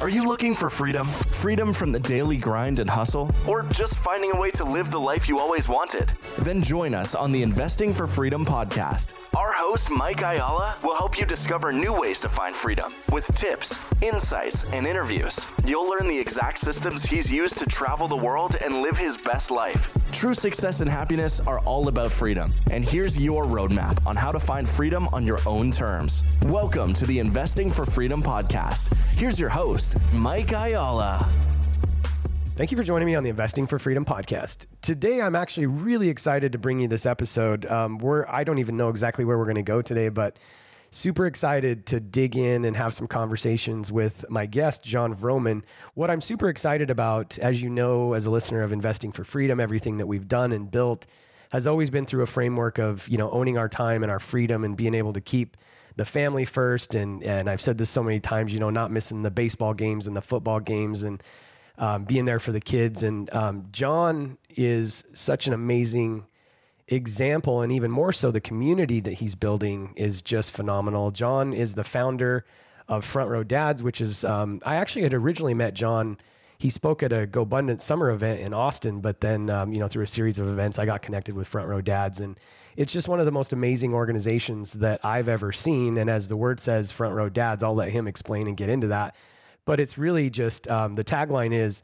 Are you looking for freedom? Freedom from the daily grind and hustle? Or just finding a way to live the life you always wanted? Then join us on the Investing for Freedom podcast. Our host, Mike Ayala, will help you discover new ways to find freedom with tips, insights, and interviews. You'll learn the exact systems he's used to travel the world and live his best life. True success and happiness are all about freedom. And here's your roadmap on how to find freedom on your own terms. Welcome to the Investing for Freedom podcast. Here's your host, Mike Ayala. Thank you for joining me on the Investing for Freedom podcast. Today, I'm actually really excited to bring you this episode. Um, where I don't even know exactly where we're going to go today, but super excited to dig in and have some conversations with my guest, Jon Vroman. What I'm super excited about, as you know, as a listener of Investing for Freedom, everything that we've done and built has always been through a framework of you know owning our time and our freedom and being able to keep the family first. And and I've said this so many times, you know, not missing the baseball games and the football games and um, being there for the kids. And um, Jon is such an amazing example, and even more so, the community that he's building is just phenomenal. Jon is the founder of Front Row Dads, which is um, I actually had originally met Jon He spoke at a GoBundance summer event in Austin, but then um, you know through a series of events, I got connected with Front Row Dads, and it's just one of the most amazing organizations that I've ever seen. And as the word says, Front Row Dads, I'll let him explain and get into that. But it's really just um, the tagline is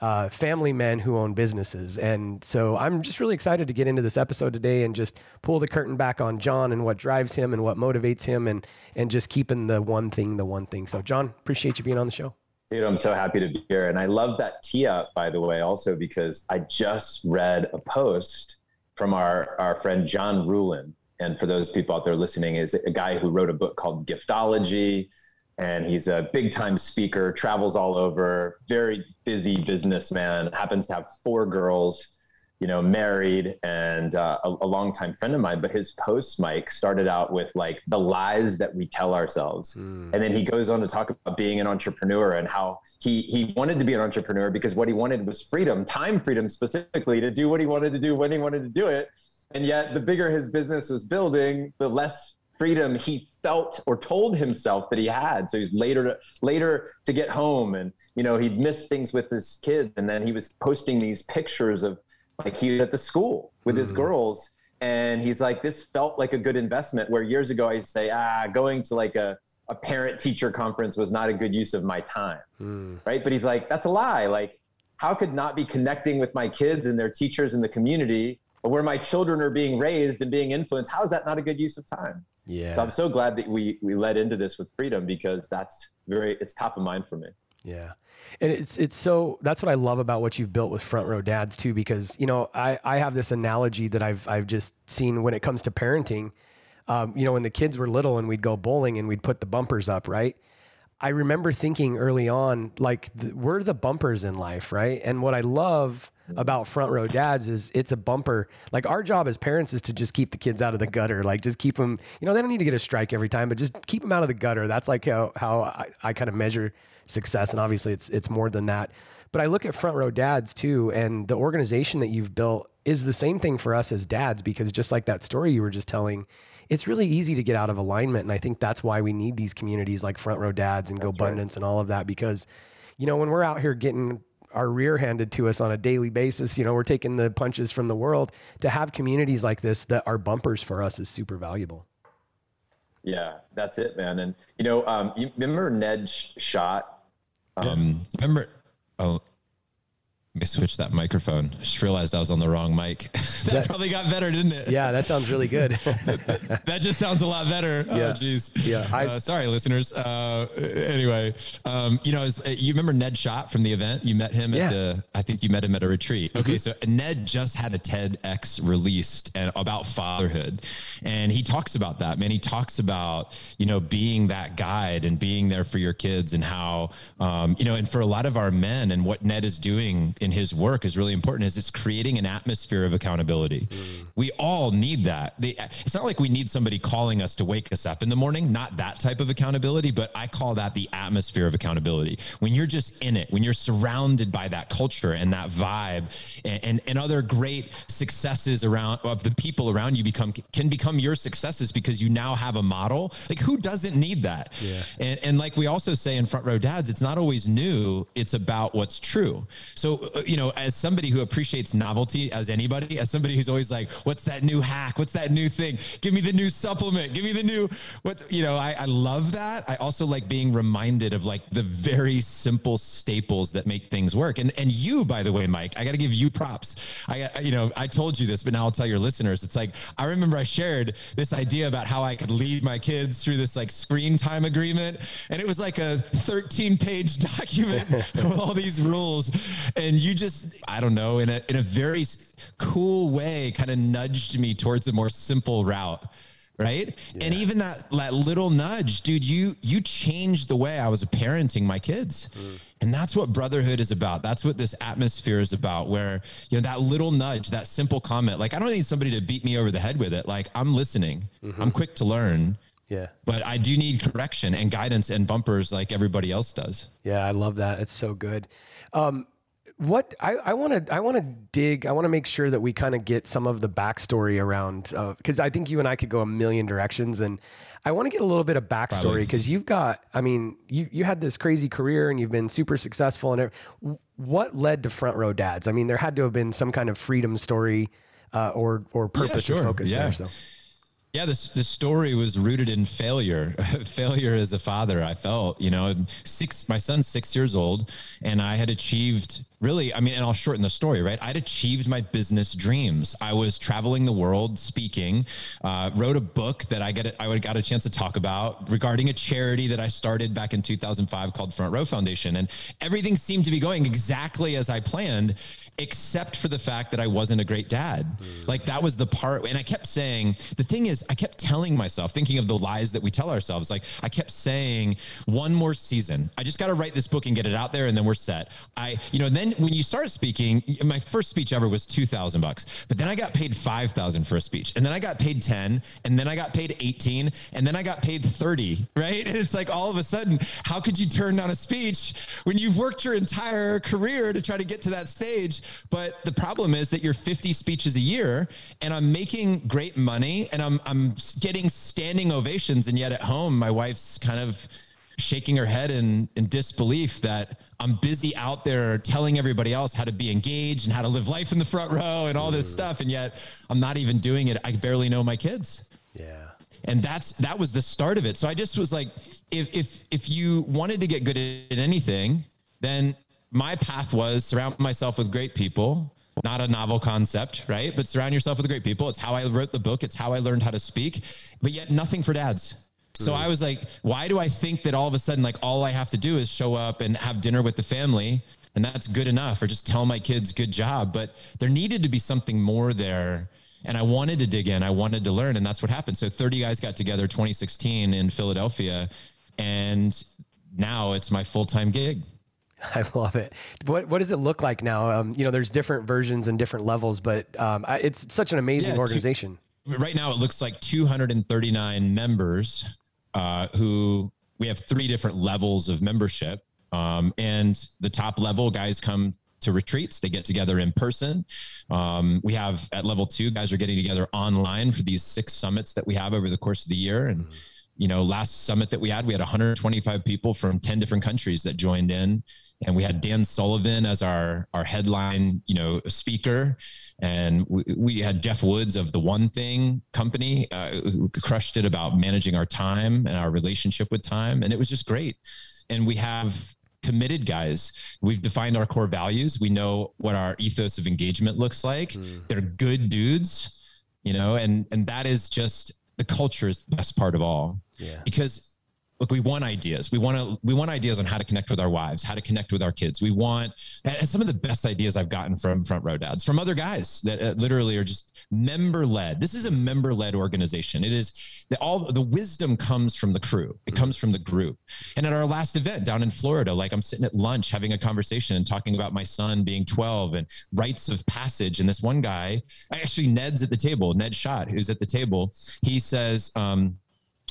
uh, family men who own businesses. And so I'm just really excited to get into this episode today and just pull the curtain back on Jon and what drives him and what motivates him and and just keeping the one thing the one thing. So Jon, appreciate you being on the show. Dude, I'm so happy to be here. And I love that tee up, by the way, also because I just read a post from our, our friend John Ruhlin. And for those people out there listening, is a guy who wrote a book called Giftology. And he's a big time speaker, travels all over, very busy businessman, happens to have four girls, you know, married and uh, a, a longtime friend of mine. But his post, Mike, started out with like the lies that we tell ourselves. Mm. And then he goes on to talk about being an entrepreneur and how he, he wanted to be an entrepreneur because what he wanted was freedom, time freedom specifically to do what he wanted to do when he wanted to do it. And yet, the bigger his business was building, the less freedom he felt or told himself that he had. So he's later to later to get home, and you know he'd miss things with his kids, and then he was posting these pictures of like he was at the school with mm. his girls, and he's like, this felt like a good investment. Where years ago I'd say, ah, going to like a a parent teacher conference was not a good use of my time, mm. right? But he's like, that's a lie. Like, how could not be connecting with my kids and their teachers in the community? Where my children are being raised and being influenced, how is that not a good use of time? Yeah. So I'm so glad that we we led into this with freedom because that's very it's top of mind for me. Yeah. And it's it's so that's what I love about what you've built with Front Row Dads too, because you know I I have this analogy that I've I've just seen when it comes to parenting. Um, you know, when the kids were little and we'd go bowling and we'd put the bumpers up, right? I remember thinking early on, like the, we're the bumpers in life, right? And what I love about front row dads is it's a bumper. Like our job as parents is to just keep the kids out of the gutter. Like just keep them, you know, they don't need to get a strike every time, but just keep them out of the gutter. That's like how, how I, I kind of measure success. And obviously it's, it's more than that. But I look at front row dads too, and the organization that you've built is the same thing for us as dads, because just like that story you were just telling, it's really easy to get out of alignment. And I think that's why we need these communities like front row dads and GoBundance right. and all of that, because, you know, when we're out here getting our rear handed to us on a daily basis. You know, we're taking the punches from the world. To have communities like this that are bumpers for us is super valuable. Yeah, that's it, man. And you know, um, you remember Ned Shot? Um, remember? Oh, let me switch that microphone. I just realized I was on the wrong mic. that, that, probably got better, didn't it? Yeah, that sounds really good. that just sounds a lot better. Oh, yeah. jeez. yeah. I, uh, sorry, listeners. Uh, anyway, um, you know, was, you remember Ned Shot from the event? You met him yeah. at the, I think you met him at a retreat. Okay. Mm-hmm. So Ned just had a TEDx released and about fatherhood. And he talks about that, man. He talks about, you know, being that guide and being there for your kids and how, um, you know, and for a lot of our men and what Ned is doing in his work is really important is it's creating an atmosphere of accountability. Mm. We all need that. it's not like we need somebody calling us to wake us up in the morning, not that type of accountability, but I call that the atmosphere of accountability. When you're just in it, when you're surrounded by that culture and that vibe and, and, and other great successes around of the people around you become can become your successes because you now have a model. Like who doesn't need that? Yeah. And, and like we also say in front row dads, it's not always new. It's about what's true. So you know, as somebody who appreciates novelty as anybody, as somebody who's always like, what's that new hack? What's that new thing? Give me the new supplement. Give me the new, what, you know, I, I love that. I also like being reminded of like the very simple staples that make things work. And, and you, by the way, Mike, I got to give you props. I, you know, I told you this, but now I'll tell your listeners, it's like, I remember I shared this idea about how I could lead my kids through this like screen time agreement. And it was like a 13 page document with all these rules. And you just, I don't know, in a, in a very cool way, kind of nudged me towards a more simple route right yeah. and even that that little nudge dude you you changed the way i was parenting my kids mm. and that's what brotherhood is about that's what this atmosphere is about where you know that little nudge that simple comment like i don't need somebody to beat me over the head with it like i'm listening mm-hmm. i'm quick to learn yeah. But I do need correction and guidance and bumpers like everybody else does. Yeah, I love that. It's so good. Um, what I want to I want to dig I want to make sure that we kind of get some of the backstory around because uh, I think you and I could go a million directions and I want to get a little bit of backstory because you've got I mean you you had this crazy career and you've been super successful and what led to front row dads I mean there had to have been some kind of freedom story uh, or or purpose yeah, sure. or focus yeah. there so. Yeah, this the story was rooted in failure. failure as a father, I felt, you know, six my son's 6 years old and I had achieved really, I mean, and I'll shorten the story, right? I'd achieved my business dreams. I was traveling the world speaking, uh, wrote a book that I get, I would got a chance to talk about regarding a charity that I started back in 2005 called Front Row Foundation. And everything seemed to be going exactly as I planned, except for the fact that I wasn't a great dad. Mm. Like that was the part. And I kept saying, the thing is, I kept telling myself, thinking of the lies that we tell ourselves. Like I kept saying, one more season. I just got to write this book and get it out there and then we're set. I, you know, then when you start speaking, my first speech ever was 2000 bucks, but then I got paid 5,000 for a speech and then I got paid 10 and then I got paid 18 and then I got paid 30, right? And it's like all of a sudden, how could you turn down a speech when you've worked your entire career to try to get to that stage? But the problem is that you're 50 speeches a year and I'm making great money and I'm, I'm getting standing ovations. And yet at home, my wife's kind of, shaking her head in, in disbelief that I'm busy out there telling everybody else how to be engaged and how to live life in the front row and all this mm. stuff. And yet I'm not even doing it. I barely know my kids. Yeah. And that's that was the start of it. So I just was like, if if if you wanted to get good at anything, then my path was surround myself with great people not a novel concept, right? But surround yourself with great people. It's how I wrote the book. It's how I learned how to speak, but yet nothing for dads. So I was like, why do I think that all of a sudden, like, all I have to do is show up and have dinner with the family and that's good enough, or just tell my kids, good job? But there needed to be something more there. And I wanted to dig in, I wanted to learn. And that's what happened. So 30 guys got together 2016 in Philadelphia. And now it's my full time gig. I love it. What what does it look like now? Um, you know, there's different versions and different levels, but um, it's such an amazing yeah, organization. right now, it looks like 239 members uh, who we have three different levels of membership. Um, and the top level guys come to retreats. They get together in person. Um, we have at level two, guys are getting together online for these six summits that we have over the course of the year. And, you know, last summit that we had, we had 125 people from 10 different countries that joined in and we had Dan Sullivan as our our headline, you know, speaker, and we, we had Geoff Woods of the One Thing company uh, who crushed it about managing our time and our relationship with time, and it was just great. And we have committed guys. We've defined our core values. We know what our ethos of engagement looks like. Mm. They're good dudes, you know, and and that is just the culture is the best part of all. Yeah. Because look, we want ideas. We want to, we want ideas on how to connect with our wives, how to connect with our kids. We want, and some of the best ideas I've gotten from front row dads, from other guys that uh, literally are just member led. This is a member led organization. It is the, all the wisdom comes from the crew. It comes from the group. And at our last event down in Florida, like I'm sitting at lunch having a conversation and talking about my son being 12 and rites of passage. And this one guy, actually Ned's at the table, Ned Shot, who's at the table, he says, um,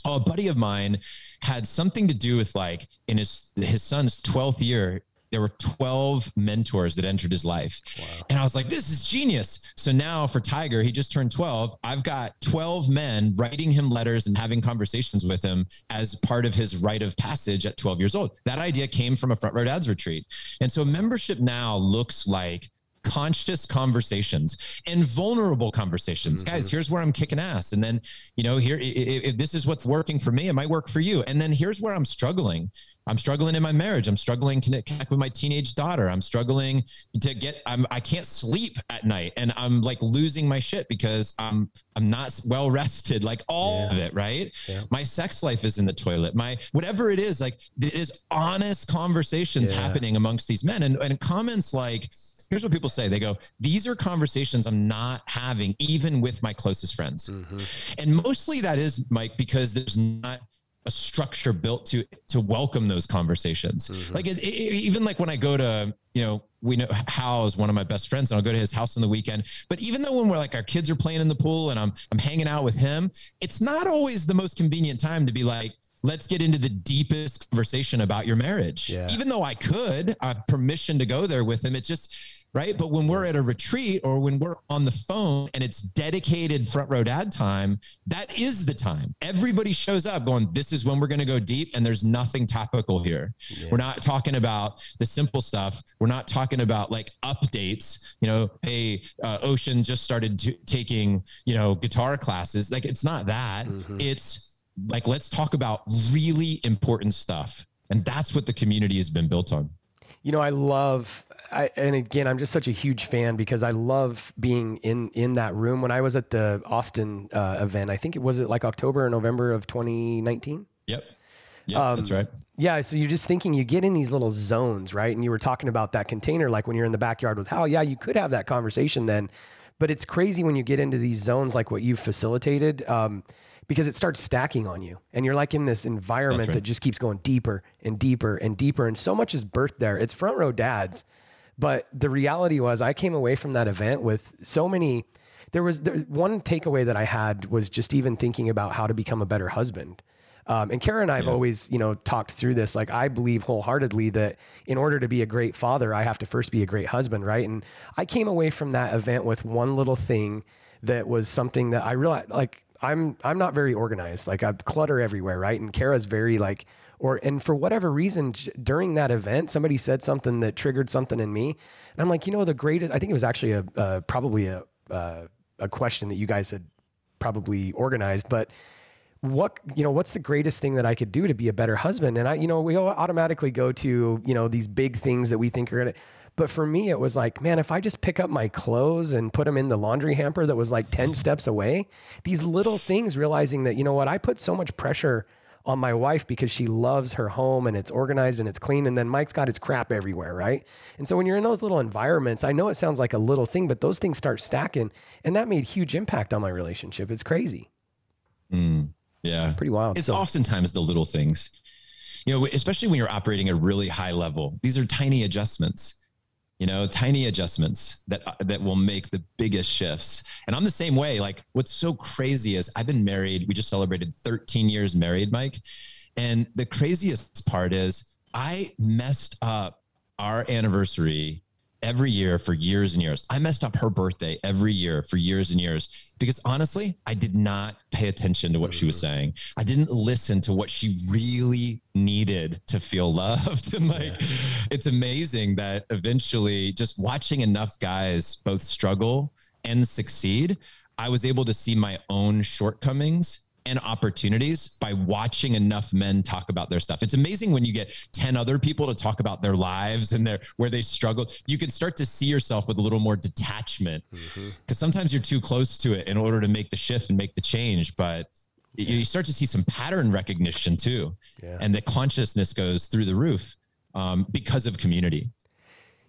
oh, a buddy of mine had something to do with like in his his son's 12th year there were 12 mentors that entered his life. Wow. And I was like, this is genius. So now for Tiger, he just turned 12. I've got 12 men writing him letters and having conversations with him as part of his rite of passage at 12 years old. That idea came from a front row dads retreat. And so membership now looks like conscious conversations and vulnerable conversations. Mm-hmm. Guys, here's where I'm kicking ass. And then, you know, here, if, this is what's working for me, it might work for you. And then here's where I'm struggling. I'm struggling in my marriage. I'm struggling to connect with my teenage daughter. I'm struggling to get, I'm, I can't sleep at night and I'm like losing my shit because I'm, I'm not well rested, like all yeah. of it. Right. Yeah. My sex life is in the toilet. My, whatever it is, like it is honest conversations yeah. happening amongst these men and, and comments like, here's what people say they go these are conversations i'm not having even with my closest friends mm-hmm. and mostly that is mike because there's not a structure built to to welcome those conversations mm-hmm. like it, it, even like when i go to you know we know Hal is one of my best friends, and I'll go to his house on the weekend. But even though when we're like our kids are playing in the pool and I'm I'm hanging out with him, it's not always the most convenient time to be like, let's get into the deepest conversation about your marriage. Yeah. Even though I could, I have permission to go there with him. It just right? But when we're at a retreat or when we're on the phone and it's dedicated front row dad time, that is the time. Everybody shows up going, This is when we're going to go deep, and there's nothing topical here. Yeah. We're not talking about the simple stuff. We're not talking about like updates, you know, hey, uh, Ocean just started t- taking, you know, guitar classes. Like it's not that. Mm-hmm. It's like, let's talk about really important stuff. And that's what the community has been built on. You know, I love I, and again, I'm just such a huge fan because I love being in in that room. When I was at the Austin uh, event, I think it was it like October or November of 2019. Yep. Yeah, um, that's right. Yeah, so you're just thinking you get in these little zones, right? And you were talking about that container, like when you're in the backyard with Hal. Yeah, you could have that conversation then, but it's crazy when you get into these zones like what you've facilitated. Um, because it starts stacking on you and you're like in this environment right. that just keeps going deeper and deeper and deeper and so much is birthed there it's front row dads but the reality was, I came away from that event with so many. There was there, one takeaway that I had was just even thinking about how to become a better husband. Um, and Kara and I have yeah. always, you know, talked through this. Like, I believe wholeheartedly that in order to be a great father, I have to first be a great husband, right? And I came away from that event with one little thing that was something that I realized, like, I'm I'm not very organized. Like, I've clutter everywhere, right? And Kara's very like or and for whatever reason during that event somebody said something that triggered something in me and i'm like you know the greatest i think it was actually a uh, probably a uh, a question that you guys had probably organized but what you know what's the greatest thing that i could do to be a better husband and i you know we automatically go to you know these big things that we think are gonna but for me it was like man if i just pick up my clothes and put them in the laundry hamper that was like 10 steps away these little things realizing that you know what i put so much pressure on my wife because she loves her home and it's organized and it's clean. And then Mike's got his crap everywhere, right? And so when you're in those little environments, I know it sounds like a little thing, but those things start stacking. And that made huge impact on my relationship. It's crazy. Mm, yeah. Pretty wild. It's so. oftentimes the little things, you know, especially when you're operating at a really high level. These are tiny adjustments you know tiny adjustments that that will make the biggest shifts. And i'm the same way. Like what's so crazy is i've been married we just celebrated 13 years married mike. And the craziest part is i messed up our anniversary every year for years and years. I messed up her birthday every year for years and years because honestly, I did not pay attention to what she was mm-hmm. saying. I didn't listen to what she really needed to feel loved. And like, yeah. it's amazing that eventually just watching enough guys both struggle and succeed, I was able to see my own shortcomings and opportunities by watching enough men talk about their stuff. It's amazing when you get 10 other people to talk about their lives and their where they struggled. You can start to see yourself with a little more detachment. Because mm-hmm. sometimes you're too close to it in order to make the shift and make the change. But you start to see some pattern recognition too, yeah. and the consciousness goes through the roof um, because of community.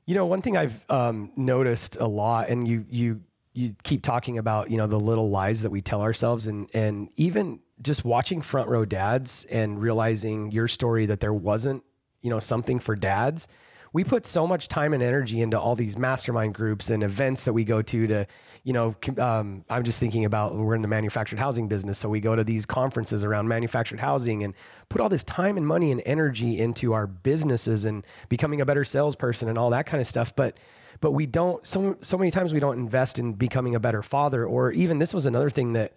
You know, one thing I've um, noticed a lot, and you you you keep talking about you know the little lies that we tell ourselves, and and even just watching front row dads and realizing your story that there wasn't you know something for dads we put so much time and energy into all these mastermind groups and events that we go to to you know um, i'm just thinking about we're in the manufactured housing business. So we go to these conferences around manufactured housing and put all this time and money and energy into our businesses and becoming a better salesperson and all that kind of stuff. But but we don't so so many times we don't invest in becoming a better father or even this was another thing that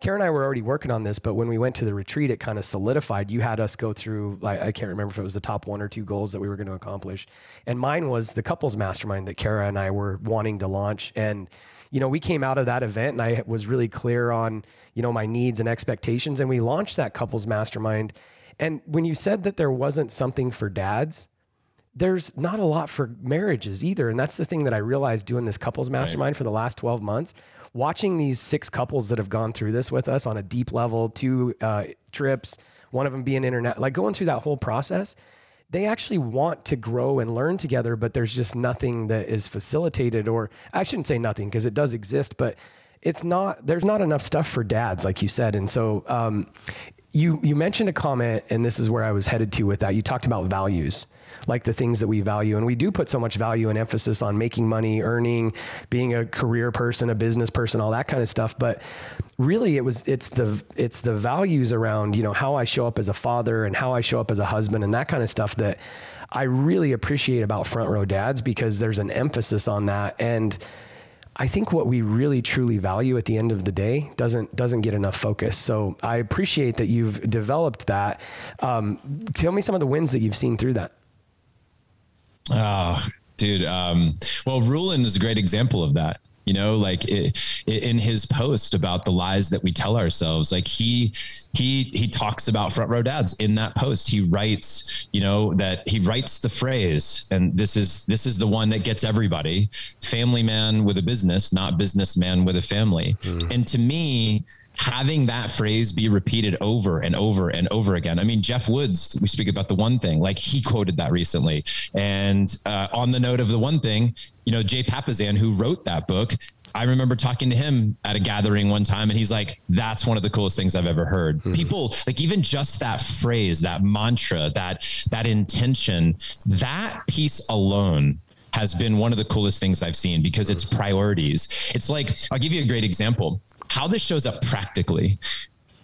Karen and I were already working on this, but when we went to the retreat, it kind of solidified. You had us go through, like, I can't remember if it was the top one or two goals that we were going to accomplish. And mine was the couples mastermind that Kara and I were wanting to launch. And, you know, we came out of that event and I was really clear on, you know, my needs and expectations. And we launched that couples mastermind. And when you said that there wasn't something for dads, there's not a lot for marriages either. And that's the thing that I realized doing this couples mastermind right. for the last 12 months watching these six couples that have gone through this with us on a deep level, two uh, trips, one of them being internet, like going through that whole process, they actually want to grow and learn together, but there's just nothing that is facilitated, or I shouldn't say nothing because it does exist, but it's not, there's not enough stuff for dads, like you said. And so, um, you, you mentioned a comment, and this is where I was headed to with that. You talked about values like the things that we value. And we do put so much value and emphasis on making money, earning, being a career person, a business person, all that kind of stuff. But really it was it's the it's the values around, you know, how I show up as a father and how I show up as a husband and that kind of stuff that I really appreciate about front row dads because there's an emphasis on that. And I think what we really truly value at the end of the day doesn't doesn't get enough focus. So I appreciate that you've developed that. Um, tell me some of the wins that you've seen through that. Oh, dude. Um, well, Ruhlin is a great example of that. You know, like it, it, in his post about the lies that we tell ourselves, like he he he talks about front row dads in that post. He writes, you know, that he writes the phrase, and this is this is the one that gets everybody: family man with a business, not businessman with a family. Mm. And to me, having that phrase be repeated over and over and over again. I mean, Geoff Woods, we speak about the one thing, like he quoted that recently. And uh, on the note of the one thing, you know, Jay Papasan, who wrote that book, I remember talking to him at a gathering one time, and he's like, "That's one of the coolest things I've ever heard." Mm-hmm. People like even just that phrase, that mantra, that that intention, that piece alone has been one of the coolest things I've seen because it's priorities. It's like I'll give you a great example how this shows up practically,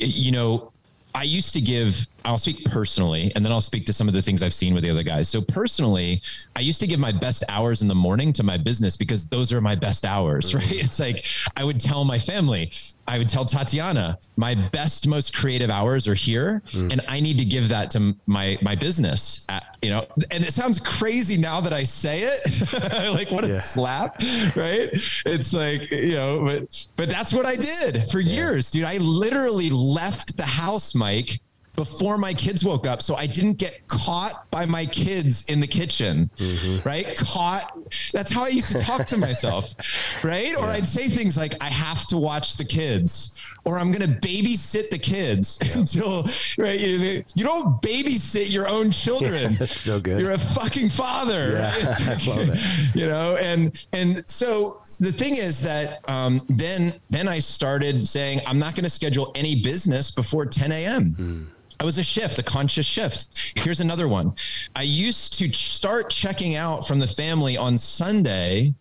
you know, I used to give, I'll speak personally, and then I'll speak to some of the things I've seen with the other guys. So, personally, I used to give my best hours in the morning to my business because those are my best hours, right? It's like I would tell my family, I would tell Tatiana, my best, most creative hours are here, mm. and I need to give that to my my business. At, you know, and it sounds crazy now that I say it, like what a yeah. slap, right? It's like you know, but but that's what I did for yeah. years, dude. I literally left the house, Mike, before my kids woke up so I didn't get caught by my kids in the kitchen, mm-hmm. right? Caught. That's how I used to talk to myself, right? Yeah. Or I'd say things like, I have to watch the kids, or I'm going to babysit the kids yeah. until, right? You, you, don't babysit your own children. Yeah, that's so good. You're a fucking father. Yeah, like, you know, and, and so the thing is that um, then, then I started saying, I'm not going to schedule any business before 10 a.m. Mm I was a shift, a conscious shift. Here's another one. I used to start checking out from the family on Sunday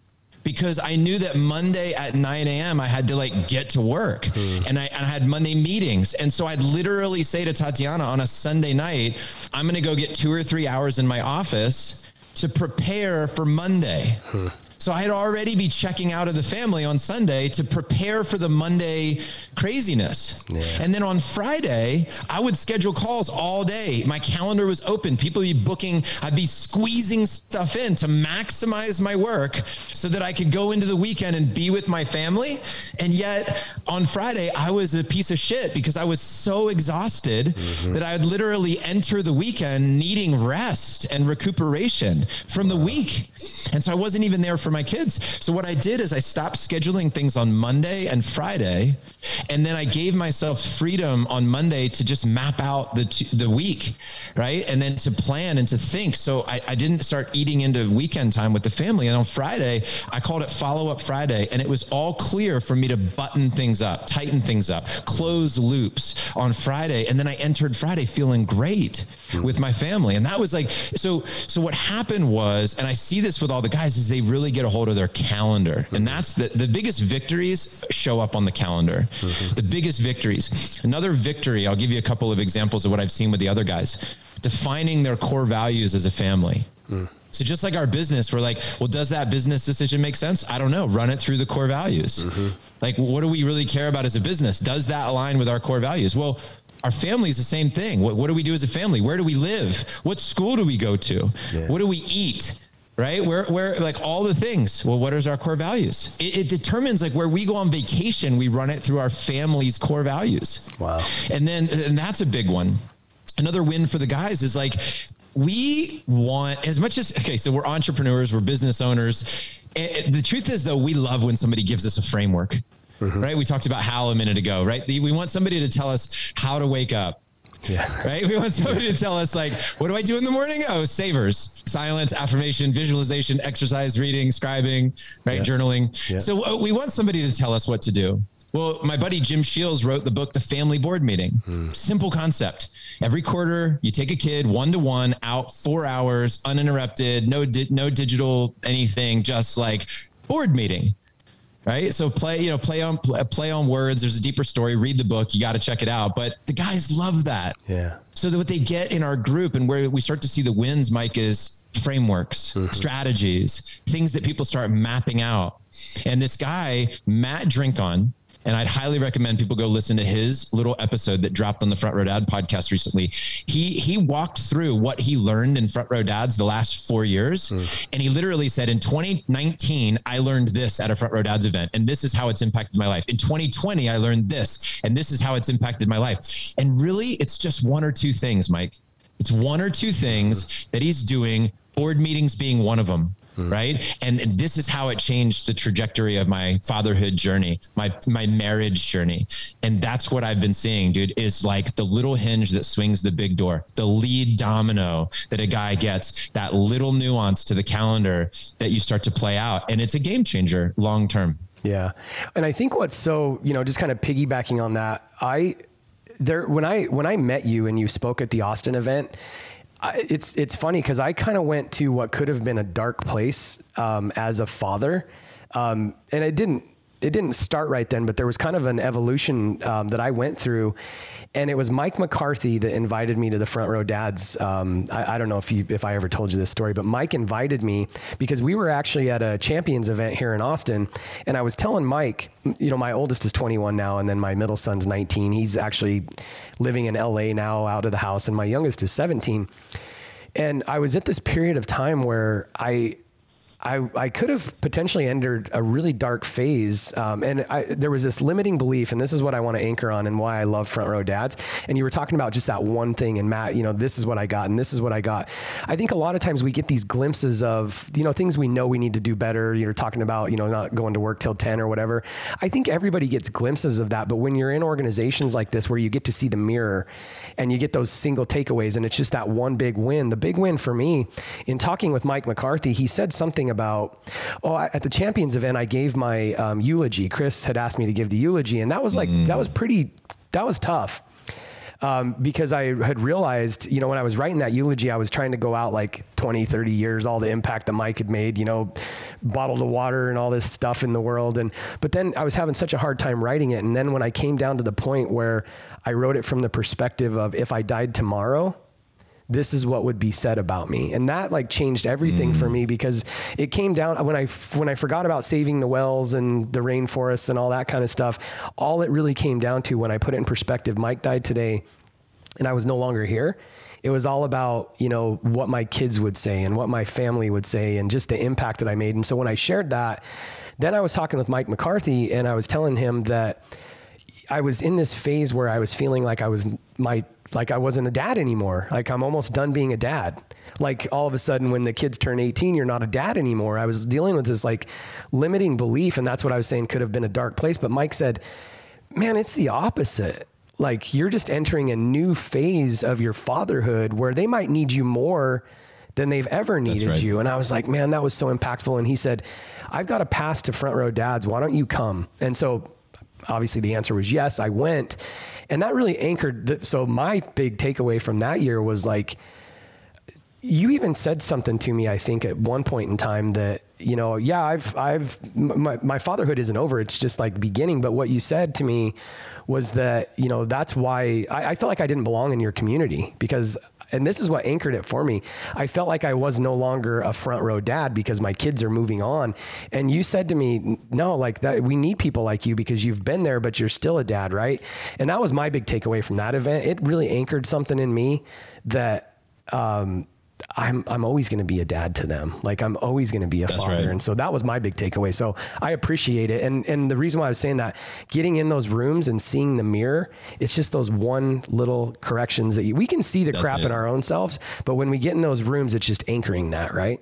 because I knew that Monday at 9 a.m. I had to like get to work mm. and, I, and I had Monday meetings. And so I'd literally say to Tatiana on a Sunday night, I'm going to go get two or three hours in my office to prepare for Monday. Mm. So I had already be checking out of the family on Sunday to prepare for the Monday craziness. Yeah. And then on Friday, I would schedule calls all day. My calendar was open. People would be booking, I'd be squeezing stuff in to maximize my work so that I could go into the weekend and be with my family. And yet on Friday, I was a piece of shit because I was so exhausted mm-hmm. that I would literally enter the weekend needing rest and recuperation from the week. And so I wasn't even there for my kids. So what I did is I stopped scheduling things on Monday and Friday, and then I gave myself freedom on Monday to just map out the the week, right, and then to plan and to think. So I, I didn't start eating into weekend time with the family. And on Friday, I called it Follow Up Friday, and it was all clear for me to button things up, tighten things up, close loops on Friday, and then I entered Friday feeling great with my family, and that was like so. So what happened was, and I see this with all the guys, is they really get a hold of their calendar, and that's the the biggest victories show up on the calendar. Mm-hmm. The biggest victories. Another victory. I'll give you a couple of examples of what I've seen with the other guys. Defining their core values as a family. Mm. So just like our business, we're like, well, does that business decision make sense? I don't know. Run it through the core values. Mm-hmm. Like, what do we really care about as a business? Does that align with our core values? Well, our family is the same thing. What, what do we do as a family? Where do we live? What school do we go to? Yeah. What do we eat? Right? Where, where, like all the things. Well, what is our core values? It, it determines like where we go on vacation, we run it through our family's core values. Wow. And then, and that's a big one another win for the guys is like we want as much as okay so we're entrepreneurs we're business owners and the truth is though we love when somebody gives us a framework mm-hmm. right we talked about how a minute ago right we want somebody to tell us how to wake up yeah. Right. We want somebody to tell us like, what do I do in the morning? Oh, savers, silence, affirmation, visualization, exercise, reading, scribing, right, yeah. journaling. Yeah. So uh, we want somebody to tell us what to do. Well, my buddy Jim Sheils wrote the book, The Family Board Meeting. Hmm. Simple concept. Every quarter, you take a kid one to one out four hours, uninterrupted, no, di- no digital anything, just like board meeting right? So play you know play on play on words. There's a deeper story. Read the book. You got to check it out. But the guys love that. Yeah. So that what they get in our group and where we start to see the wins mike is frameworks mm-hmm. strategies things that people start mapping out. And this guy matt drinkon and I'd highly recommend people go listen to his little episode that dropped on the Front Row Dad podcast recently. He he walked through what he learned in Front Row Dads the last four years, mm. and he literally said, "In 2019, I learned this at a Front Row Dads event, and this is how it's impacted my life. In 2020, I learned this, and this is how it's impacted my life." And really, it's just one or two things, Mike. It's one or two things that he's doing. Board meetings being one of them mm. right? And this is how it changed the trajectory of my fatherhood journey, my my marriage journey. And that's what I've been seeing, dude, is like the little hinge that swings the big door, the lead domino that a guy gets, that little nuance to the calendar that you start to play out. And it's a game changer long term. Yeah. And I think what's so, you know, just kind of piggybacking on that, I there when I when I met you and you spoke at the Austin event, it's it's funny because I kind of went to what could have been a dark place um, as a father, um, and I didn't it didn't start right then, but there was kind of an evolution um, that I went through, and it was Mike McCarthy that invited me to the Front Row Dads. Um, I, I, don't know if you if I ever told you this story, but Mike invited me because we were actually at a Champions event here in Austin, and I was telling Mike, you know, my oldest is 21 now, and then my middle son's 19. He's actually living in LA now, out of the house, and my youngest is 17. And I was at this period of time where I I, I could have potentially entered a really dark phase. Um, and I, there was this limiting belief, and this is what I want to anchor on and why I love front row dads. And you were talking about just that one thing, and Matt, you know, this is what I got, and this is what I got. I think a lot of times we get these glimpses of, you know, things we know we need to do better. You're talking about, you know, not going to work till 10 or whatever. I think everybody gets glimpses of that. But when you're in organizations like this where you get to see the mirror and you get those single takeaways, and it's just that one big win, the big win for me in talking with Mike McCarthy, he said something about, oh, at the champions event, I gave my um, eulogy. Chris had asked me to give the eulogy, and that was like, mm. that was pretty, that was tough. Um, because I had realized, you know, when I was writing that eulogy, I was trying to go out like 20, 30 years, all the impact that Mike had made, you know, bottled water and all this stuff in the world. And, but then I was having such a hard time writing it. And then when I came down to the point where I wrote it from the perspective of if I died tomorrow, this is what would be said about me. And that like changed everything mm. for me because it came down when i when i forgot about saving the wells and the rainforests and all that kind of stuff all it really came down to when i put it in perspective mike died today and i was no longer here. It was all about you know what my kids would say and what my family would say and just the impact that i made. And so when i shared that then i was talking with mike mccarthy and i was telling him that I was in this phase where I was feeling like I was my like I wasn't a dad anymore. Like I'm almost done being a dad. Like all of a sudden when the kids turn 18, you're not a dad anymore. I was dealing with this like limiting belief and that's what I was saying could have been a dark place, but Mike said, "Man, it's the opposite." Like you're just entering a new phase of your fatherhood where they might need you more than they've ever needed right. you. And I was like, man, that was so impactful. And he said, I've got a pass to front row dads. Why don't you come? And so obviously the answer was yes. I went. And that really anchored. The, so my big takeaway from that year was like, you even said something to me, I think, at one point in time that, you know, yeah, I've, I've, my, my fatherhood isn't over. It's just like beginning. But what you said to me was that, you know, that's why I, I felt like I didn't belong in your community because and this is what anchored it for me. I felt like I was no longer a front row dad because my kids are moving on. And you said to me, no, like that, we need people like you because you've been there, but you're still a dad, right? And that was my big takeaway from that event. It really anchored something in me that, um, I'm I'm always going to be a dad to them. Like I'm always going to be a That's father. Right. And so that was my big takeaway. So I appreciate it. And and the reason why I was saying that, getting in those rooms and seeing the mirror, it's just those one little corrections that you, we can see the That's crap it. in our own selves, but when we get in those rooms, it's just anchoring that, right?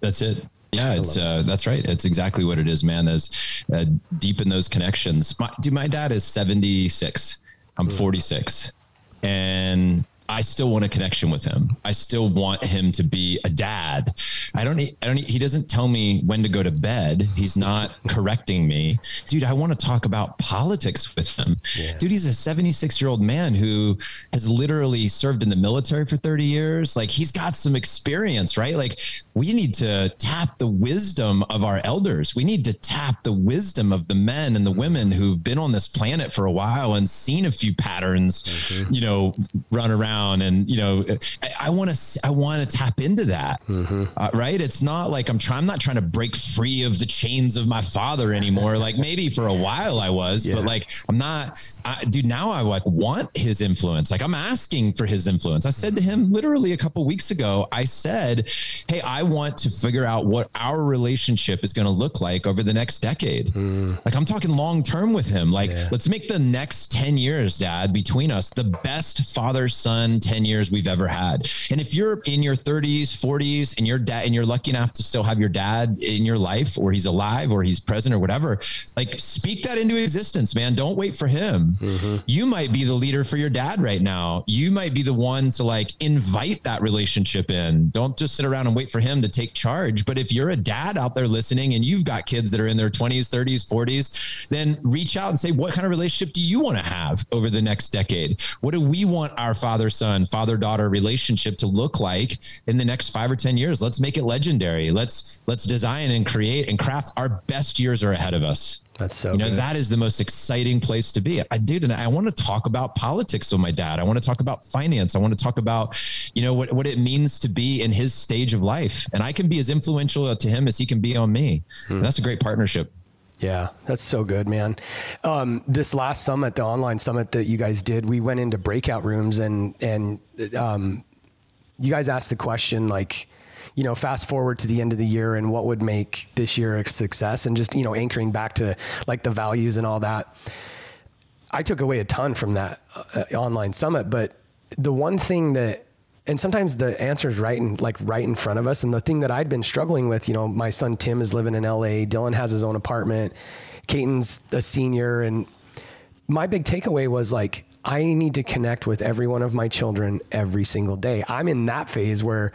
That's it. Yeah, it's uh, that's right. It's exactly what it is, man. Is uh, deep in those connections. My, dude, my dad is seventy six. I'm mm. forty six, and I still want a connection with him. I still want him to be a dad. I don't I don't he doesn't tell me when to go to bed. He's not correcting me. Dude, I want to talk about politics with him. Yeah. Dude, he's a 76-year-old man who has literally served in the military for 30 years. Like he's got some experience, right? Like we need to tap the wisdom of our elders. We need to tap the wisdom of the men and the women who've been on this planet for a while and seen a few patterns, mm-hmm. you know, run around around and you know i want to i want to tap into that mm-hmm. uh, right it's not like i'm trying i'm not trying to break free of the chains of my father anymore like maybe for a while i was yeah. but like i'm not I, dude now i like want his influence like i'm asking for his influence i said to him literally a couple weeks ago i said hey i want to figure out what our relationship is going to look like over the next decade mm. like i'm talking long term with him like yeah. let's make the next 10 years dad between us the best father son fun 10 years we've ever had. And if you're in your 30s, 40s, and your dad, and you're lucky enough to still have your dad in your life, or he's alive, or he's present, or whatever, like speak that into existence, man. Don't wait for him. Mm-hmm. You might be the leader for your dad right now. You might be the one to like invite that relationship in. Don't just sit around and wait for him to take charge. But if you're a dad out there listening and you've got kids that are in their 20s, 30s, 40s, then reach out and say, what kind of relationship do you want to have over the next decade? What do we want our father son, father daughter relationship to look like in the next five or 10 years. Let's make it legendary. Let's, let's design and create and craft our best years are ahead of us. That's so, you know, good. that is the most exciting place to be. I did. And I want to talk about politics with my dad. I want to talk about finance. I want to talk about, you know, what, what it means to be in his stage of life. And I can be as influential to him as he can be on me. Hmm. that's a great partnership. Yeah, that's so good, man. Um, this last summit, the online summit that you guys did, we went into breakout rooms and and um, you guys asked the question like, you know, fast forward to the end of the year and what would make this year a success, and just you know anchoring back to like the values and all that. I took away a ton from that uh, online summit, but the one thing that and sometimes the answer is right in like right in front of us. And the thing that I'd been struggling with, you know, my son Tim is living in LA. Dylan has his own apartment. Caton's a senior, and my big takeaway was like I need to connect with every one of my children every single day. I'm in that phase where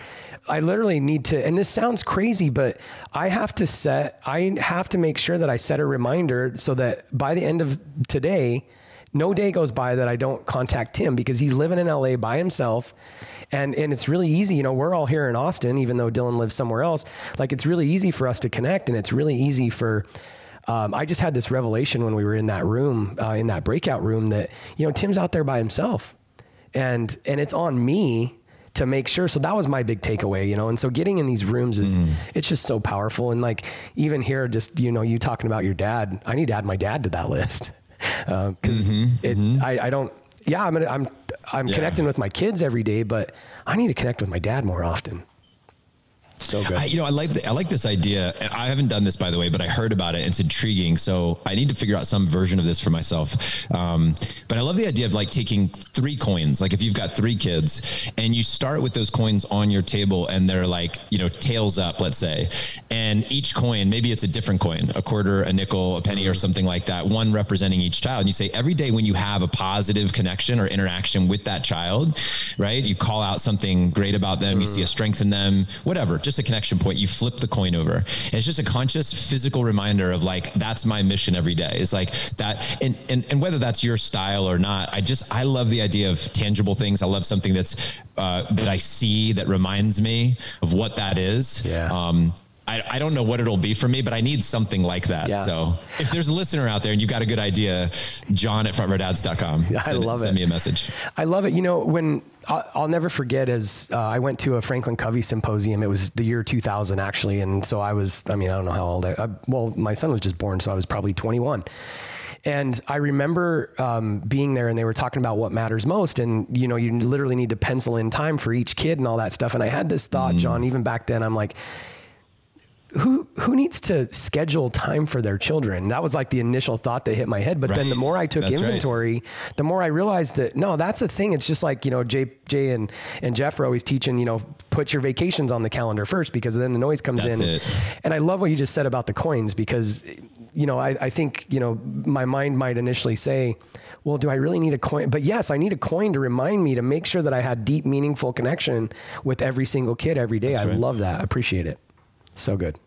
I literally need to, and this sounds crazy, but I have to set, I have to make sure that I set a reminder so that by the end of today, no day goes by that I don't contact Tim because he's living in LA by himself and and it's really easy. You know, we're all here in Austin, even though Dylan lives somewhere else. Like it's really easy for us to connect, and it's really easy for. Um, I just had this revelation when we were in that room, uh, in that breakout room, that you know Tim's out there by himself, and and it's on me to make sure. So that was my big takeaway, you know. And so getting in these rooms is mm. it's just so powerful. And like even here, just you know, you talking about your dad, I need to add my dad to that list because uh, mm-hmm, mm-hmm. I, I don't yeah, I'm gonna, I'm I'm yeah. connecting with my kids every day, but I need to connect with my dad more often. So good. I, you know, I like the, I like this idea. I haven't done this by the way, but I heard about it. It's intriguing. So I need to figure out some version of this for myself. Um, but I love the idea of like taking three coins. Like if you've got three kids and you start with those coins on your table and they're like you know tails up, let's say, and each coin maybe it's a different coin, a quarter, a nickel, a penny, or something like that. One representing each child. And you say every day when you have a positive connection or interaction with that child, right? You call out something great about them. You see a strength in them, whatever. Just a connection point. You flip the coin over. And it's just a conscious physical reminder of like, that's my mission every day. It's like that. And, and, and whether that's your style or not, I just, I love the idea of tangible things. I love something that's, uh, that I see that reminds me of what that is. Yeah. Um, I, I don't know what it'll be for me, but I need something like that. Yeah. So if there's a listener out there and you've got a good idea, john at frontrowdads.com. I send, love send it. Send me a message. I love it. You know, when I'll, I'll never forget as uh, I went to a Franklin Covey symposium, it was the year 2000 actually. And so I was, I mean, I don't know how old I, I well, my son was just born, so I was probably 21. And I remember um, being there and they were talking about what matters most. And, you know, you literally need to pencil in time for each kid and all that stuff. And I had this thought, mm. Jon, even back then, I'm like, who who needs to schedule time for their children? That was like the initial thought that hit my head. But right. then the more I took that's inventory, right. the more I realized that no, that's a thing. It's just like you know, Jay Jay and and Geoff are always teaching. You know, put your vacations on the calendar first because then the noise comes that's in. It. And I love what you just said about the coins because you know I, I think you know my mind might initially say well, do I really need a coin? But yes, I need a coin to remind me to make sure that I had deep, meaningful connection with every single kid every day. That's I right. love that. I appreciate it. So good.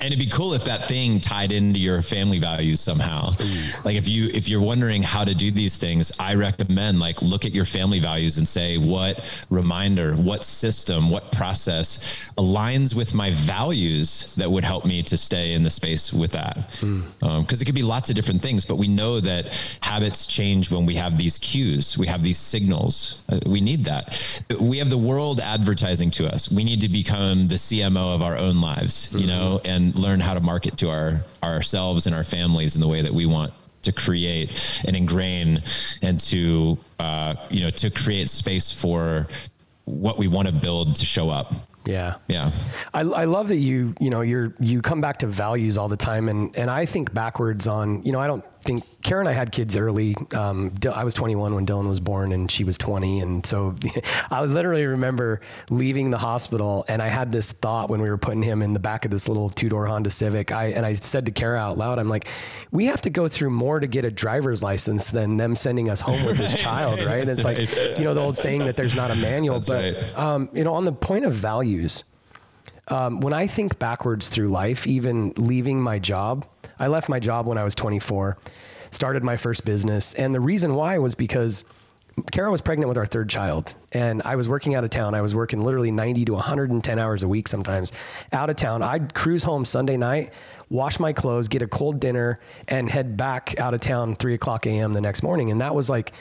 And it'd be cool if that thing tied into your family values somehow. Ooh. Like if you if you're wondering how to do these things, I recommend like look at your family values and say what reminder, what system, what process aligns with my values that would help me to stay in the space with that. Because mm. um, it could be lots of different things, but we know that habits change when we have these cues, we have these signals. Uh, we need that. We have the world advertising to us. We need to become the CMO of our own lives, mm-hmm. you know, and and learn how to market to our ourselves and our families in the way that we want to create and ingrain and to uh, you know to create space for what we want to build to show up yeah. Yeah. I, I love that you, you know, you're, you come back to values all the time. And, and I think backwards on, you know, I don't think Kara and I had kids early. Um, I was 21 when Dylan was born and she was 20. And so I literally remember leaving the hospital and I had this thought when we were putting him in the back of this little two door Honda Civic. I, and I said to Kara out loud, I'm like, we have to go through more to get a driver's license than them sending us home with this child. Right. and it's right. like, you know, the old saying that there's not a manual, That's but, right. um, you know, on the point of values, um, when I think backwards through life, even leaving my job, I left my job when I was 24, started my first business. And the reason why was because Kara was pregnant with our third child, and I was working out of town. I was working literally 90 to 110 hours a week sometimes out of town. I'd cruise home Sunday night, wash my clothes, get a cold dinner, and head back out of town 3 o'clock a.m. the next morning. And that was like,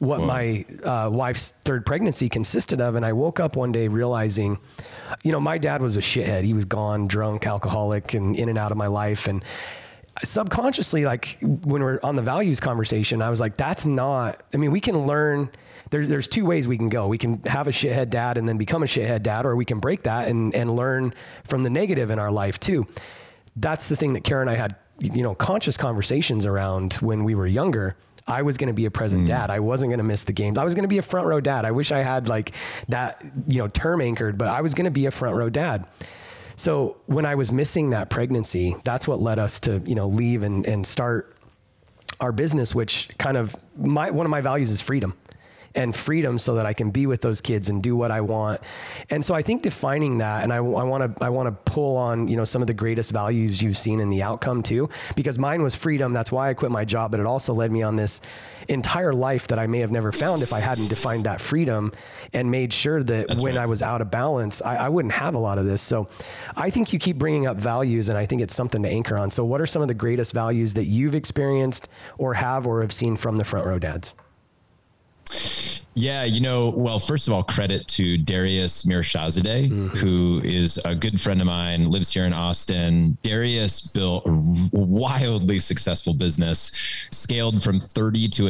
what Whoa. my uh, wife's third pregnancy consisted of. And I woke up one day realizing, you know, my dad was a shithead. He was gone, drunk, alcoholic, and in and out of my life. And subconsciously, like when we're on the values conversation, I was like, that's not, I mean, we can learn. There, there's two ways we can go. We can have a shithead dad and then become a shithead dad, or we can break that and, and learn from the negative in our life too. That's the thing that Kara and I had, you know, conscious conversations around when we were younger. I was going to be a present mm. dad. I wasn't going to miss the games. I was going to be a front row dad. I wish I had like that, you know, term anchored, but I was going to be a front row dad. So when I was missing that pregnancy, that's what led us to, you know, leave and, and start our business, which kind of my, one of my values is freedom and freedom so that I can be with those kids and do what I want. And so I think defining that, and I want to I want to pull on you know some of the greatest values you've seen in the outcome too, because mine was freedom. That's why I quit my job, but it also led me on this entire life that I may have never found if I hadn't defined that freedom and made sure that That's when right. I was out of balance, I, I wouldn't have a lot of this. So I think you keep bringing up values, and I think it's something to anchor on. So what are some of the greatest values that you've experienced or have or have seen from the front row dads? Yeah, you know, well, first of all, credit to Darius Mirshahzadeh, mm-hmm. who is a good friend of mine, lives here in Austin. Darius built a wildly successful business, scaled from 30 to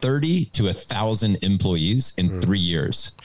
30 to a thousand employees in mm. three years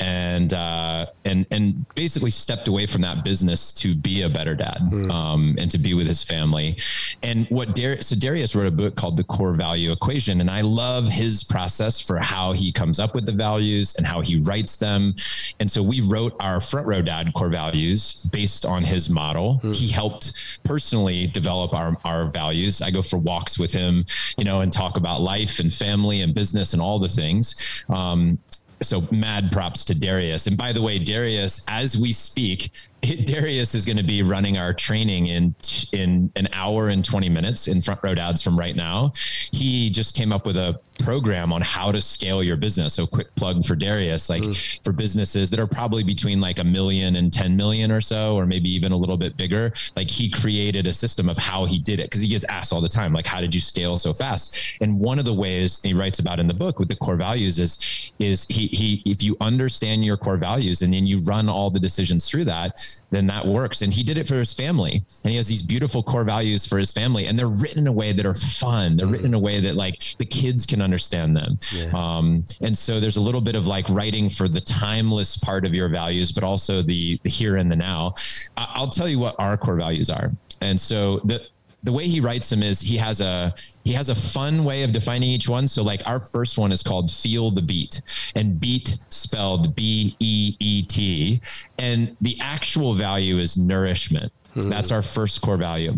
and uh, and and basically stepped away from that business to be a better dad mm. um, and to be with his family and what Dar- so Darius wrote a book called the core value equation and I love his process for how he comes up with the values and how he writes them and so we wrote our front row dad core values based on his model mm. he helped personally develop our our values I go for walks with him you know and talk about life and family and business and all the things. Um, so mad props to Darius. And by the way, Darius, as we speak, Darius is going to be running our training in in an hour and 20 minutes in front row dads from right now. He just came up with a program on how to scale your business. So quick plug for Darius, like mm. for businesses that are probably between like a million and 10 million or so, or maybe even a little bit bigger. Like he created a system of how he did it because he gets asked all the time, like, how did you scale so fast? And one of the ways he writes about in the book with the core values is, is he, he, if you understand your core values and then you run all the decisions through that, then that works. And he did it for his family. And he has these beautiful core values for his family. And they're written in a way that are fun. They're written in a way that like the kids can understand them. Yeah. Um, and so there's a little bit of like writing for the timeless part of your values, but also the, the here and the now. I, I'll tell you what our core values are. And so the the way he writes them is he has a he has a fun way of defining each one. So like our first one is called feel the beat and beat spelled B E E T and the actual value is nourishment. Mm-hmm. That's our first core value.